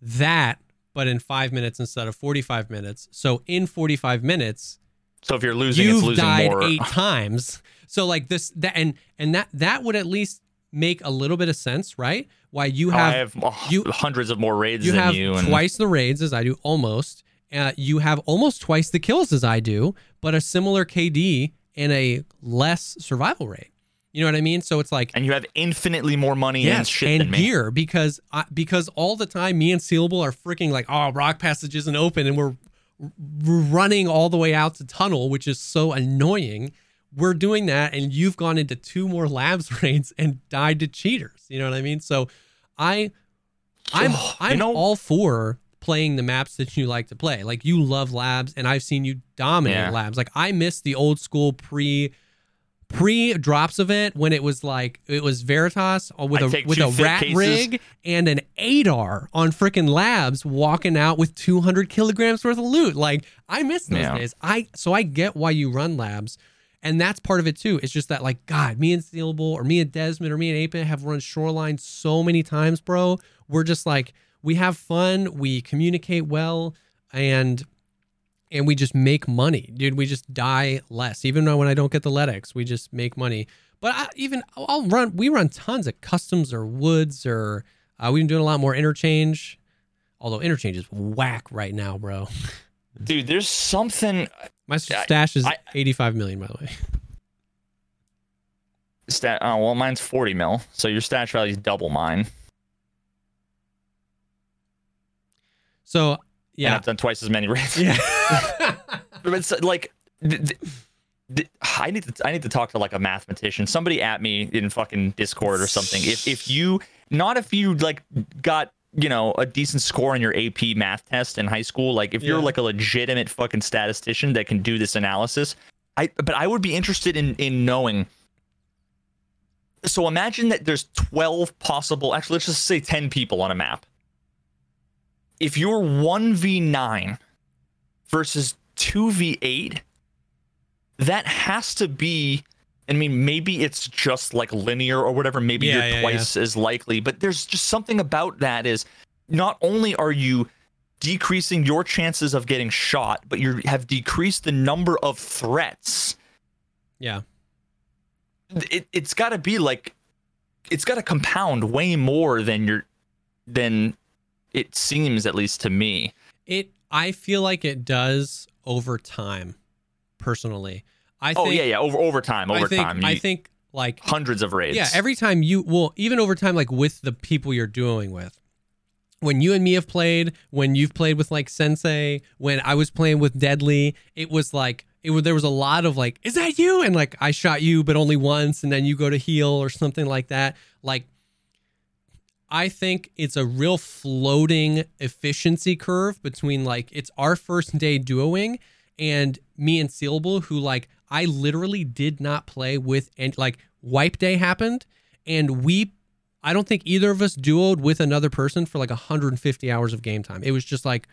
that but in 5 minutes instead of 45 minutes so in 45 minutes So if you're losing, it's you've losing died more. 8 [LAUGHS] times so like this that and and that that would at least make a little bit of sense right why you Oh, have have uh, you- hundreds of more raids you than have you, and twice the raids as I do almost uh, you have almost twice the kills as I do, but a similar KD and a less survival rate. You know what I mean? So it's like and you have infinitely more money and yes, shit and than me. gear because I, because all the time me and Sealable are freaking like oh rock passage isn't open and we're, we're running all the way out to tunnel which is so annoying. We're doing that and you've gone into two more labs [LAUGHS] raids and died to cheaters. You know what I mean? So I I'm Oh, I'm know- all for playing the maps that you like to play. Like you love labs and I've seen you dominate Yeah. labs. Like I miss the old school pre pre drops event when it was like it was Veritas uh, with I'd a with a rat cases. rig and an ADAR on freaking labs walking out with 200 kilograms worth of loot. Like I miss those Yeah. days. I so I get why you run labs. And that's part of it too. It's just that like God, me and Steelable or me and Desmond or me and Ape have run Shoreline so many times, bro. We're just like we have fun, we communicate well, and and we just make money, dude. We just die less. Even when I don't get the LEDX, we just make money. But I, even I'll run. We run tons of customs or woods or uh, we've been doing a lot more interchange. Although interchange is whack right now, bro. [LAUGHS] Dude, there's something My stash is I- 85 million, by the way. stat oh well mine's 40 mil, so your stash value is double mine. So And yeah, I've done twice as many [LAUGHS] raids. yeah. [LAUGHS] But it's uh, like th- th- th- I need to I need to talk to like a mathematician, somebody at me in fucking Discord or something. If if you not if you like got you know a decent score on your AP math test in high school, like if you're like a legitimate fucking statistician that can do this analysis, I but I would be interested in in knowing. So imagine that there's 12 possible, actually let's just say 10 people on a map. If you're 1v9 versus 2v8 that has to be i mean maybe it's just like linear or whatever maybe Yeah, you're yeah, twice as likely but there's just something about that is not only are you decreasing your chances of getting shot but you have decreased the number of threats yeah. it, it's got to be like it's got to compound way more than your than it seems at least to me It. I feel like it does over time. Personally, I oh think. yeah yeah over over time over I think. time I think like hundreds of raids Yeah, every time you well, even over time, like with the people you're dueling with. When you and me have played, when you've played with like Sensei, when I was playing with Deadly, it was like it was there was a lot of like, is that you? And like I shot you, but only once, and then you go to heal or something like that. Like I think it's a real floating efficiency curve between like it's our first day duoing and me and Sealable, who like I literally did not play with and like wipe day happened and we I don't think either of us duoed with another person for like 150 hours of game time. It was just like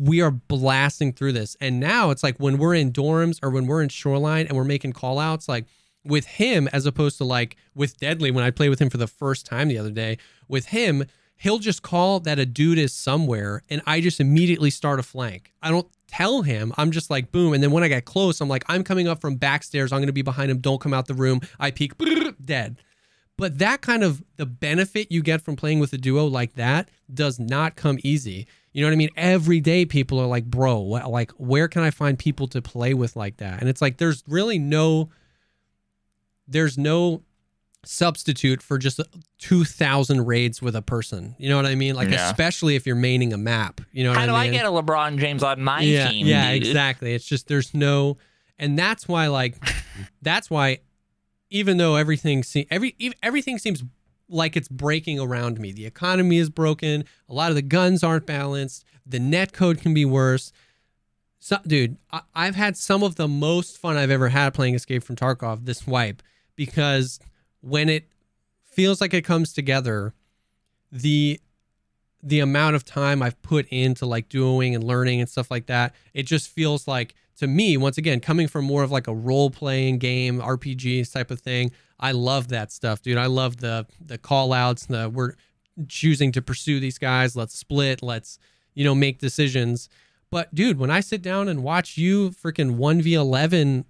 we are blasting through this. And now it's like when we're in dorms or when we're in shoreline and we're making call outs, like with him, as opposed to like with Deadly, when I played with him for the first time the other day, with him, he'll just call that a dude is somewhere and I just immediately start a flank. I don't tell him. I'm just like, boom. And then when I get close, I'm like, I'm coming up from backstairs. I'm going to be behind him. Don't come out the room. I peek, dead. But that kind of the benefit you get from playing with a duo like that does not come easy. You know what I mean? Every day people are like, bro, what, like, where can I find people to play with like that? And it's like, there's really no, there's no substitute for just 2000 raids with a person. You know what I mean? Like, Yeah. especially if you're maining a map. You know what How I do mean? I get a LeBron James on my yeah, team? Yeah, dude? exactly. It's just there's no, and that's why like, [LAUGHS] that's why, even though everything se- every ev- everything seems like it's breaking around me. The economy is broken. A lot of the guns aren't balanced. The net code can be worse. So, dude, I- I've had some of the most fun I've ever had playing Escape from Tarkov this wipe because when it feels like it comes together, the the amount of time I've put into like doing and learning and stuff like that, it just feels like to me, once again, coming from more of like a role playing game, RPG type of thing, I love that stuff, dude. I love the the call outs, the we're choosing to pursue these guys, let's split, let's, you know, make decisions. But dude, when I sit down and watch you freaking 1v11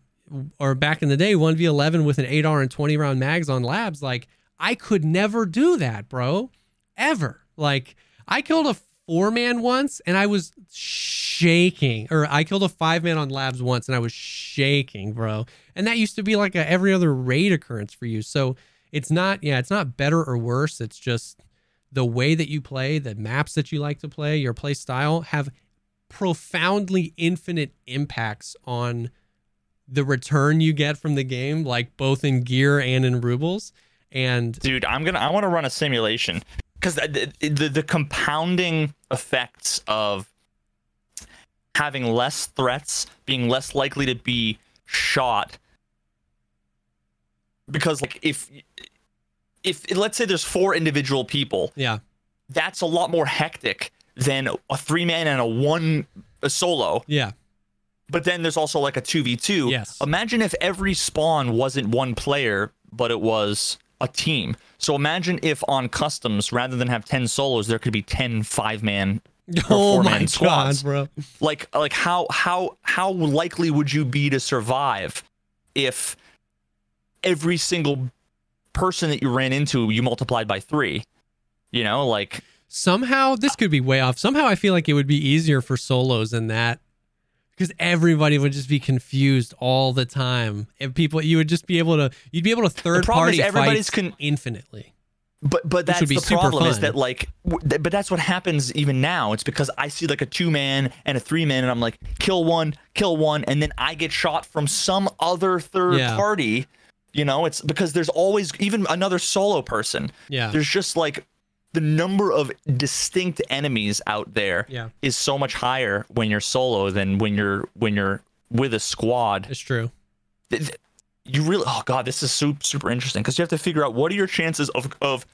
or back in the day 1v11 with an 8R and 20 round mags on labs, like I could never do that, bro. Ever. Like I killed a four man once and I was shaking. Or I killed a five man on labs once and I was shaking, bro. And that used to be like a every other raid occurrence for you. So it's not, yeah, it's not better or worse. It's just the way that you play, the maps that you like to play, your play style have profoundly infinite impacts on the return you get from the game, like both in gear and in rubles. And dude, I'm gonna I want to run a simulation because the, the the compounding effects of having less threats, being less likely to be shot. Because like if if let's say there's four individual people, yeah, that's a lot more hectic than a three man and a one a solo. Yeah. But then there's also like a 2v2. Yes. Imagine if every spawn wasn't one player, but it was a team. So imagine if on customs, rather than have 10 solos, there could be 10 five man [LAUGHS] oh my squads. god, bro! Like like how how how likely would you be to survive if every single person that you ran into you multiplied by three? You know, like somehow this could be way off. Somehow I feel like it would be easier for solos than that because everybody would just be confused all the time. And people, you would just be able to, you'd be able to third party everybody's con- infinitely. But but that's the problem is that like w- but that's what happens even now. It's because I see like a two man and a three man and I'm like kill one, kill one, and then I get shot from some other third Yeah. party. You know, it's because there's always even another solo person. Yeah. There's just like the number of distinct enemies out there is Yeah. so much higher when you're solo than when you're when you're with a squad It's true. you really oh god this is super super interesting because you have to figure out what are your chances of of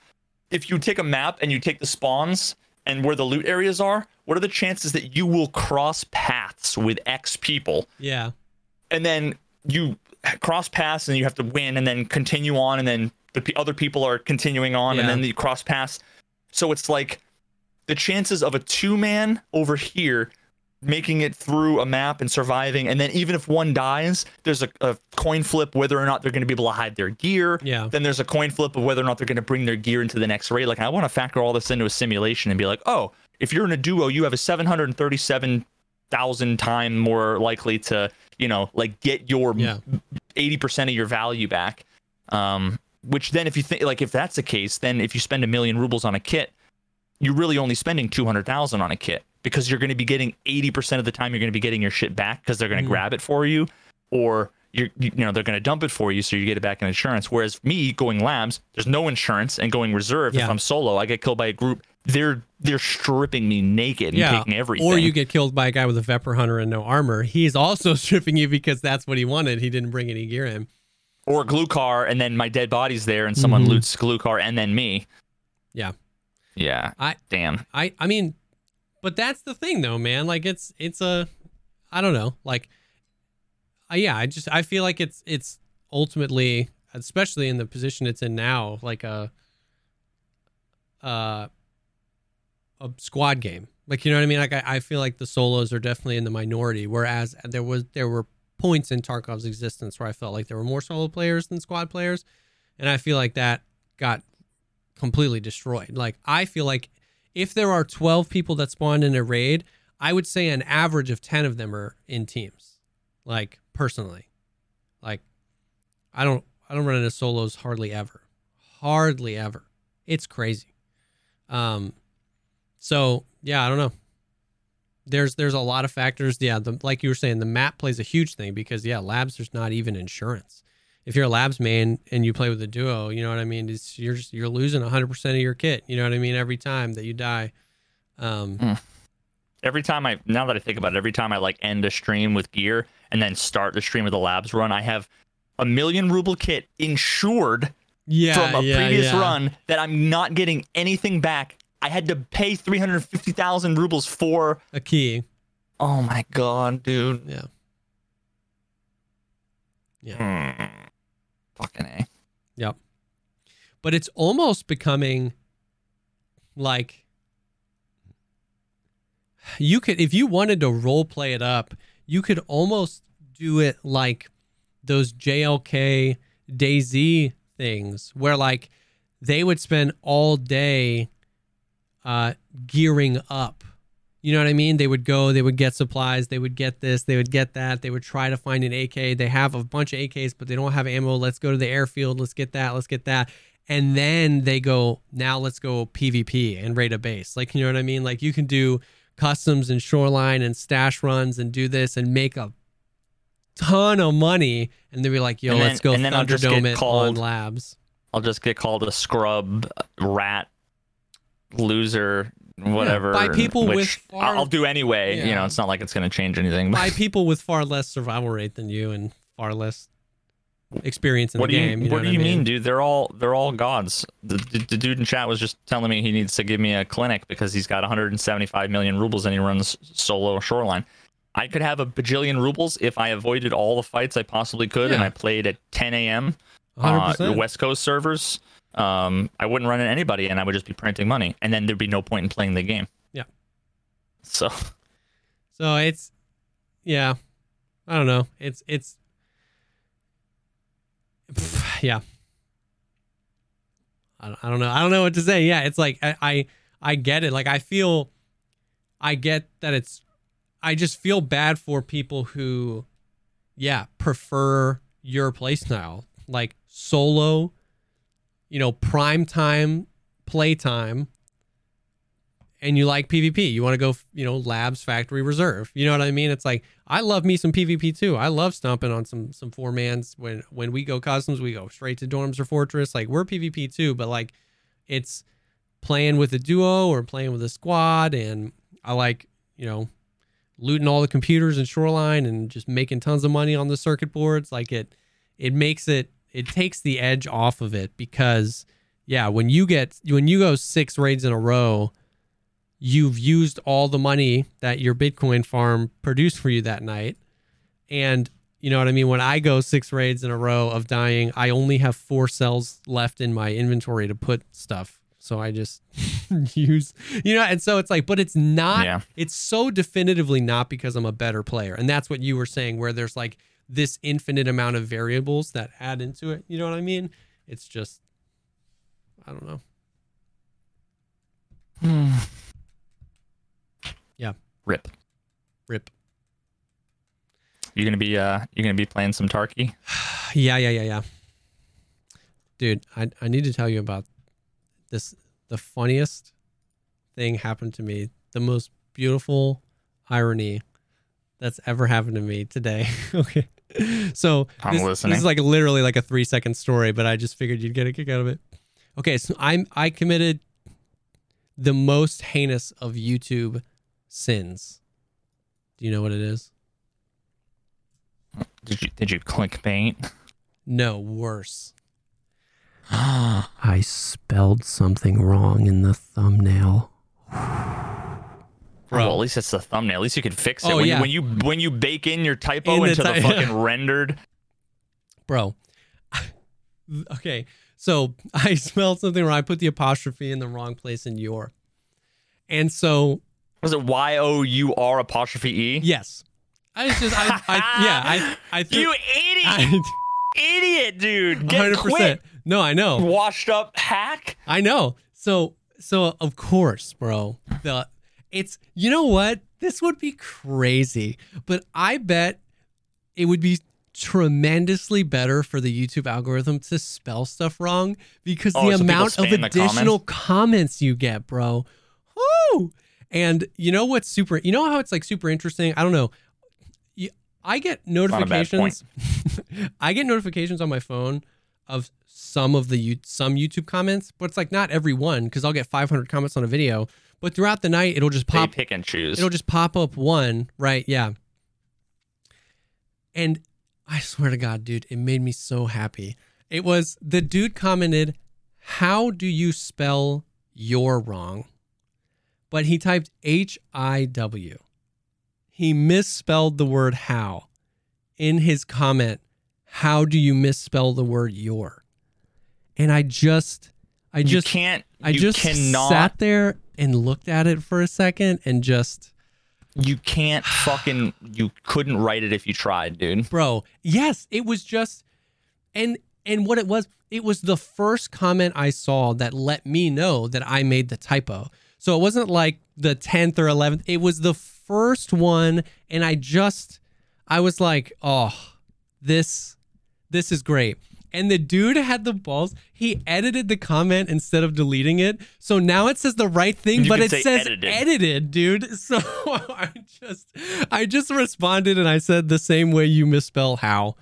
if you take a map and you take the spawns and where the loot areas are what are the chances that you will cross paths with x people Yeah. and then you cross paths and you have to win and then continue on and then the other people are continuing on and then you cross paths so it's like the chances of a two man over here making it through a map and surviving and then even if one dies there's a, a coin flip whether or not they're going to be able to hide their gear Yeah. then there's a coin flip of whether or not they're going to bring their gear into the next raid like i want to factor all this into a simulation and be like oh if you're in a duo you have a 737000 time more likely to you know like get your Yeah. 80% of your value back um which then if you think like if that's the case then if you spend a million rubles on a kit you're really only spending 200,000 on a kit because you're going to be getting 80% of the time you're going to be getting your shit back because they're going to Mhm. grab it for you or you're, you you know they're going to dump it for you so you get it back in insurance whereas me going labs there's no insurance and going reserve if I'm solo I get killed by a group they're they're stripping me naked and Yeah. taking everything Or you get killed by a guy with a Vepr Hunter and no armor. He's also [LAUGHS] stripping you because that's what he wanted. He didn't bring any gear in. Or Glukhar and then my dead body's there and someone Mhm. loots Glukhar and then me Yeah. yeah I- damn I I mean, but that's the thing though, man. Like it's it's a I don't know. Like uh, yeah, I just I feel like it's it's ultimately especially in the position it's in now like a uh a squad game. Like you know what I mean? Like I, I feel like the solos are definitely in the minority whereas there was there were points in Tarkov's existence where I felt like there were more solo players than squad players and I feel like that got completely destroyed. Like I feel like if there are 12 people that spawned in a raid, I would say an average of 10 of them are in teams. Like personally. Like I don't I don't run into solos hardly ever. Hardly ever. It's crazy. Um so yeah, I don't know. There's there's a lot of factors. Yeah, the, like you were saying, the map plays a huge thing because yeah, labs there's not even insurance. If you're a labs main and you play with a duo, you know what I mean. It's you're just, you're losing 100 percent of your kit. You know what I mean every time that you die. Um, every time I now that I think about it, every time I like end a stream with gear and then start the stream with a labs run, I have a million ruble kit insured yeah, from a yeah, previous yeah. run that I'm not getting anything back. I had to pay 350,000 rubles for. A key. Oh my god, dude. Yeah. Yeah. Hmm. Fucking A. Yep. But it's almost becoming like you could if you wanted to role play it up, you could almost do it like those JLK DayZ things where like they would spend all day uh gearing up. You know what I mean? They would go, they would get supplies, they would get this, they would get that, they would try to find an AK. They have a bunch of AKs, but they don't have ammo. Let's go to the airfield, let's get that, let's get that. And then they go, now let's go PvP and raid a base. Like, you know what I mean? Like you can do customs and shoreline and stash runs and do this and make a ton of money. And they'd be like, yo, then- let's go and then I'll just Thunderdome get it on called- labs. I'll just get called a scrub, rat, loser, whatever. by people with far- I'll do anyway. You know, it's not like it's going to change anything. By people with far less survival rate than you and far less experience in what the do you game. You know What do I you mean, dude? They're all they're all gods. The, the, the dude in chat was just telling me he needs to give me a clinic because he's got 175 million rubles and he runs solo shoreline. I could have a bajillion rubles if I avoided all the fights I possibly could and I played at 10 a.m. uh, 100%. the West Coast servers. Um, I wouldn't run at anybody and I would just be printing money, and then there'd be no point in playing the game. Yeah. So So it's yeah. I don't know. It's it's [SIGHS] yeah. I don't, I don't know. I don't know what to say. Yeah, it's like I, I I get it. Like I feel I get that it's I just feel bad for people who yeah, prefer your playstyle. Like solo, you know, prime time playtime and you like PvP. You want to go, you know, labs, factory, reserve. You know what I mean? It's like I love me some PvP too. I love stomping on some some four mans. When when we go customs, we go straight to dorms or fortress. Like we're PvP too, but like it's playing with a duo or playing with a squad, and I like you know looting all the computers in Shoreline and just making tons of money on the circuit boards. Like it it makes it it takes the edge off of it because yeah, when you get when you go six raids in a row you've used all the money that your Bitcoin farm produced for you that night. And you know what I mean? When I go six raids in a row of dying, I only have four cells left in my inventory to put stuff. So I just [LAUGHS] use, you know, and so it's like, but it's not, Yeah. it's so definitively not because I'm a better player. And that's what you were saying, where there's like this infinite amount of variables that add into it. You know what I mean? It's just, I don't know. Yeah. Rip. Rip. You gonna be uh you gonna be playing some Tarky? [SIGHS] Yeah, yeah, yeah, yeah. Dude, I I need to tell you about this the funniest thing happened to me. The most beautiful irony that's ever happened to me today. [LAUGHS] okay. So I'm this, listening. this is like literally like a three second story, but I just figured you'd get a kick out of it. Okay, so I'm I committed the most heinous of YouTube sins. Do you know what it is? Did you did you click paint? No, worse. [GASPS] I spelled something wrong in the thumbnail. Well, at least it's the thumbnail. At least you can fix it. Oh, when, yeah. you, when you when you bake in your typo In the into the, ty- [LAUGHS] fucking rendered. Bro. [LAUGHS] okay. So [LAUGHS] I spelled something wrong. I put the apostrophe in the wrong place in your. And so, Was it Y O U R apostrophe E? yes. I was just, I, I yeah, I, I threw, You idiot, I, idiot, dude! Get 100%. quit, No, I know. washed up hack. I know. So so of course, bro. The it's you know what? This would be crazy. But I bet it would be tremendously better for the YouTube algorithm to spell stuff wrong because Oh, the so amount of additional comments you get, bro. Woo! And you know what's super you know how it's like super interesting? I don't know. I get not a bad notifications. [LAUGHS] I get notifications on my phone of some of the you- some YouTube comments, but it's like not every one because I'll get 500 comments on a video. But throughout the night, it'll just They pop. pick and choose. It'll just pop up one, right? Yeah. And I swear to God, dude, it made me so happy. It was the dude commented, "How do you spell your wrong?" But he typed H I W. He misspelled the word how in his comment. How do you misspell the word your? And I just, I you just, can't. I just cannot. sat there and looked at it for a second and just, You can't fucking. You couldn't write it if you tried, dude. bro, yes, it was just, and and what it was, it was the first comment I saw that let me know that I made the typo. So it wasn't like the 10th or 11th. It was the first one and I just I was like, "Oh, this this is great." And the dude had the balls. He edited the comment instead of deleting it. So now it says the right thing, You but it say says edited. edited, dude. [LAUGHS] So [LAUGHS] I just I just responded and I said the same way you misspell how.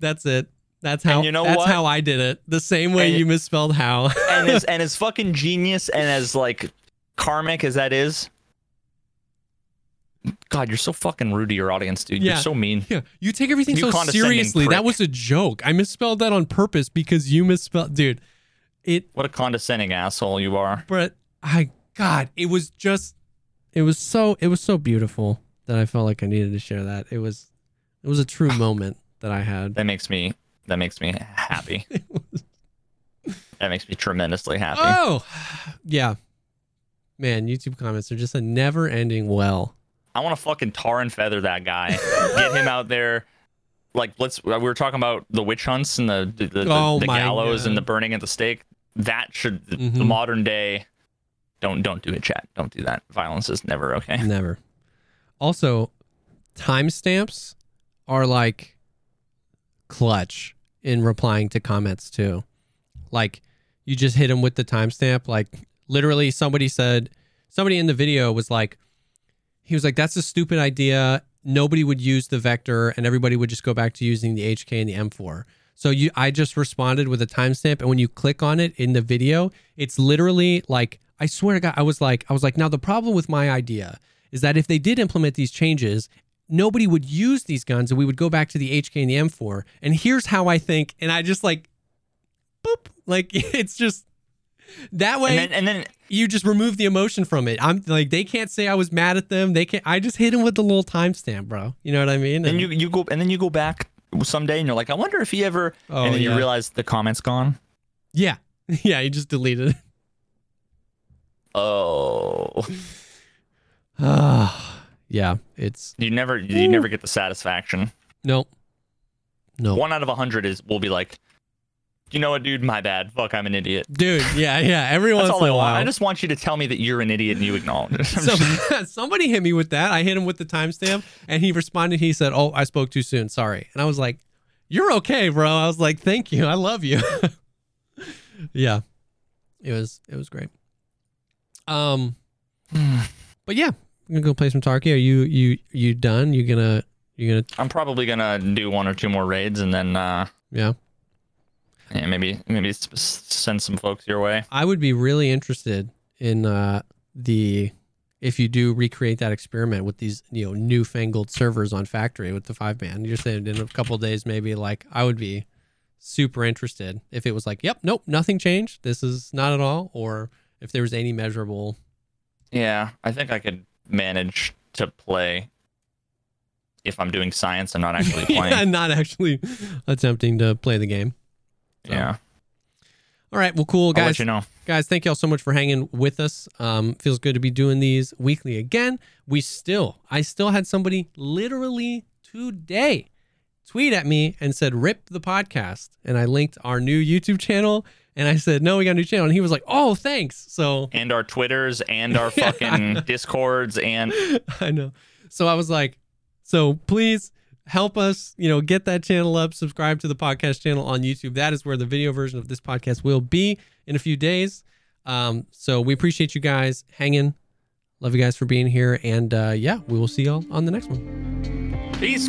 That's it. That's how And you know that's what? how I did it. The same way And- you misspelled how. and as [LAUGHS] and as fucking genius and as like karmic as that is. God, you're so fucking rude to your audience, dude. Yeah. You're so mean. Yeah, you take everything You so seriously. That was a joke. I misspelled that on purpose because you misspelled, dude. It, What a condescending asshole you are. but I, God, it was just, it was so, it was so beautiful that I felt like I needed to share that. It was, it was a true [SIGHS] moment that I had. That makes me that makes me happy. [LAUGHS] that makes me tremendously happy. Oh, [SIGHS] yeah, man. YouTube comments are just a never-ending well. I want to fucking tar and feather that guy. Get him out there. Like let's we were talking about the witch hunts and the the, the, Oh the gallows and the burning at the stake. That should the, the modern day don't don't do it, chat. Don't do that. Violence is never okay. Never. Also, timestamps are like clutch in replying to comments too. Like you just hit them with the timestamp. Like literally, somebody said, somebody in the video was like, he was like, "That's a stupid idea. Nobody would use the vector, and everybody would just go back to using the HK and the M4." So you, I just responded with a timestamp, and when you click on it in the video, it's literally like, I swear to God, I was like, I was like, now the problem with my idea is that if they did implement these changes, nobody would use these guns, and we would go back to the HK and the M4. And here's how I think, and I just like, boop, like [LAUGHS] it's just that way And then and then you just remove the emotion from it. I'm like they can't say I was mad at them. They can't. I just hit them with the little timestamp, bro. You know what I mean? And- you you go and then you go back someday and you're like, I wonder if he ever Oh, and then you realize the comment's gone. yeah, [LAUGHS] yeah. You just deleted it. Oh. [SIGHS] Ah, yeah. It's You never you never get the satisfaction. no, no, One out of a hundred is will be like, you know what, dude, my bad. Fuck, I'm an idiot. dude. Yeah, yeah. [LAUGHS] Every once in I a while. I just want you to tell me that you're an idiot and you acknowledge it. [LAUGHS] So, [LAUGHS] somebody hit me with that. I hit him with the timestamp, and he responded. He said, "Oh, I spoke too soon. Sorry." And I was like, "You're okay, bro." I was like, "Thank you. I love you." yeah, it was it was great. Um, [SIGHS] but yeah, I'm gonna go play some Tarky. Are you you you done? You gonna you gonna I'm probably gonna do one or two more raids and then uh, yeah? Yeah, maybe maybe send some folks your way. I would be really interested in uh, the if you do recreate that experiment with these you know newfangled servers on factory with the five man. You're saying in a couple of days maybe like I would be super interested if it was like yep nope nothing changed this is not at all or if there was any measurable Yeah, I think I could manage to play if I'm doing science and not actually [LAUGHS] playing. yeah, not actually attempting to play the game. So, yeah, All right, well, cool I'll guys. let you know. guys thank y'all so much for hanging with us. Um feels good to be doing these weekly again. We still i still had somebody literally today tweet at me and said rip the podcast. And i linked our new youtube channel and i said no we got a new channel. And he was like oh thanks. So And our Twitters and [LAUGHS] our fucking Discords and [LAUGHS] i know. So i was like so please help us you know get that channel up subscribe to the podcast channel on youtube. That is where the video version of this podcast will be in a few days. Um so we appreciate you guys hanging. Love you guys for being here. And uh yeah we will see y'all on the next one. Peace.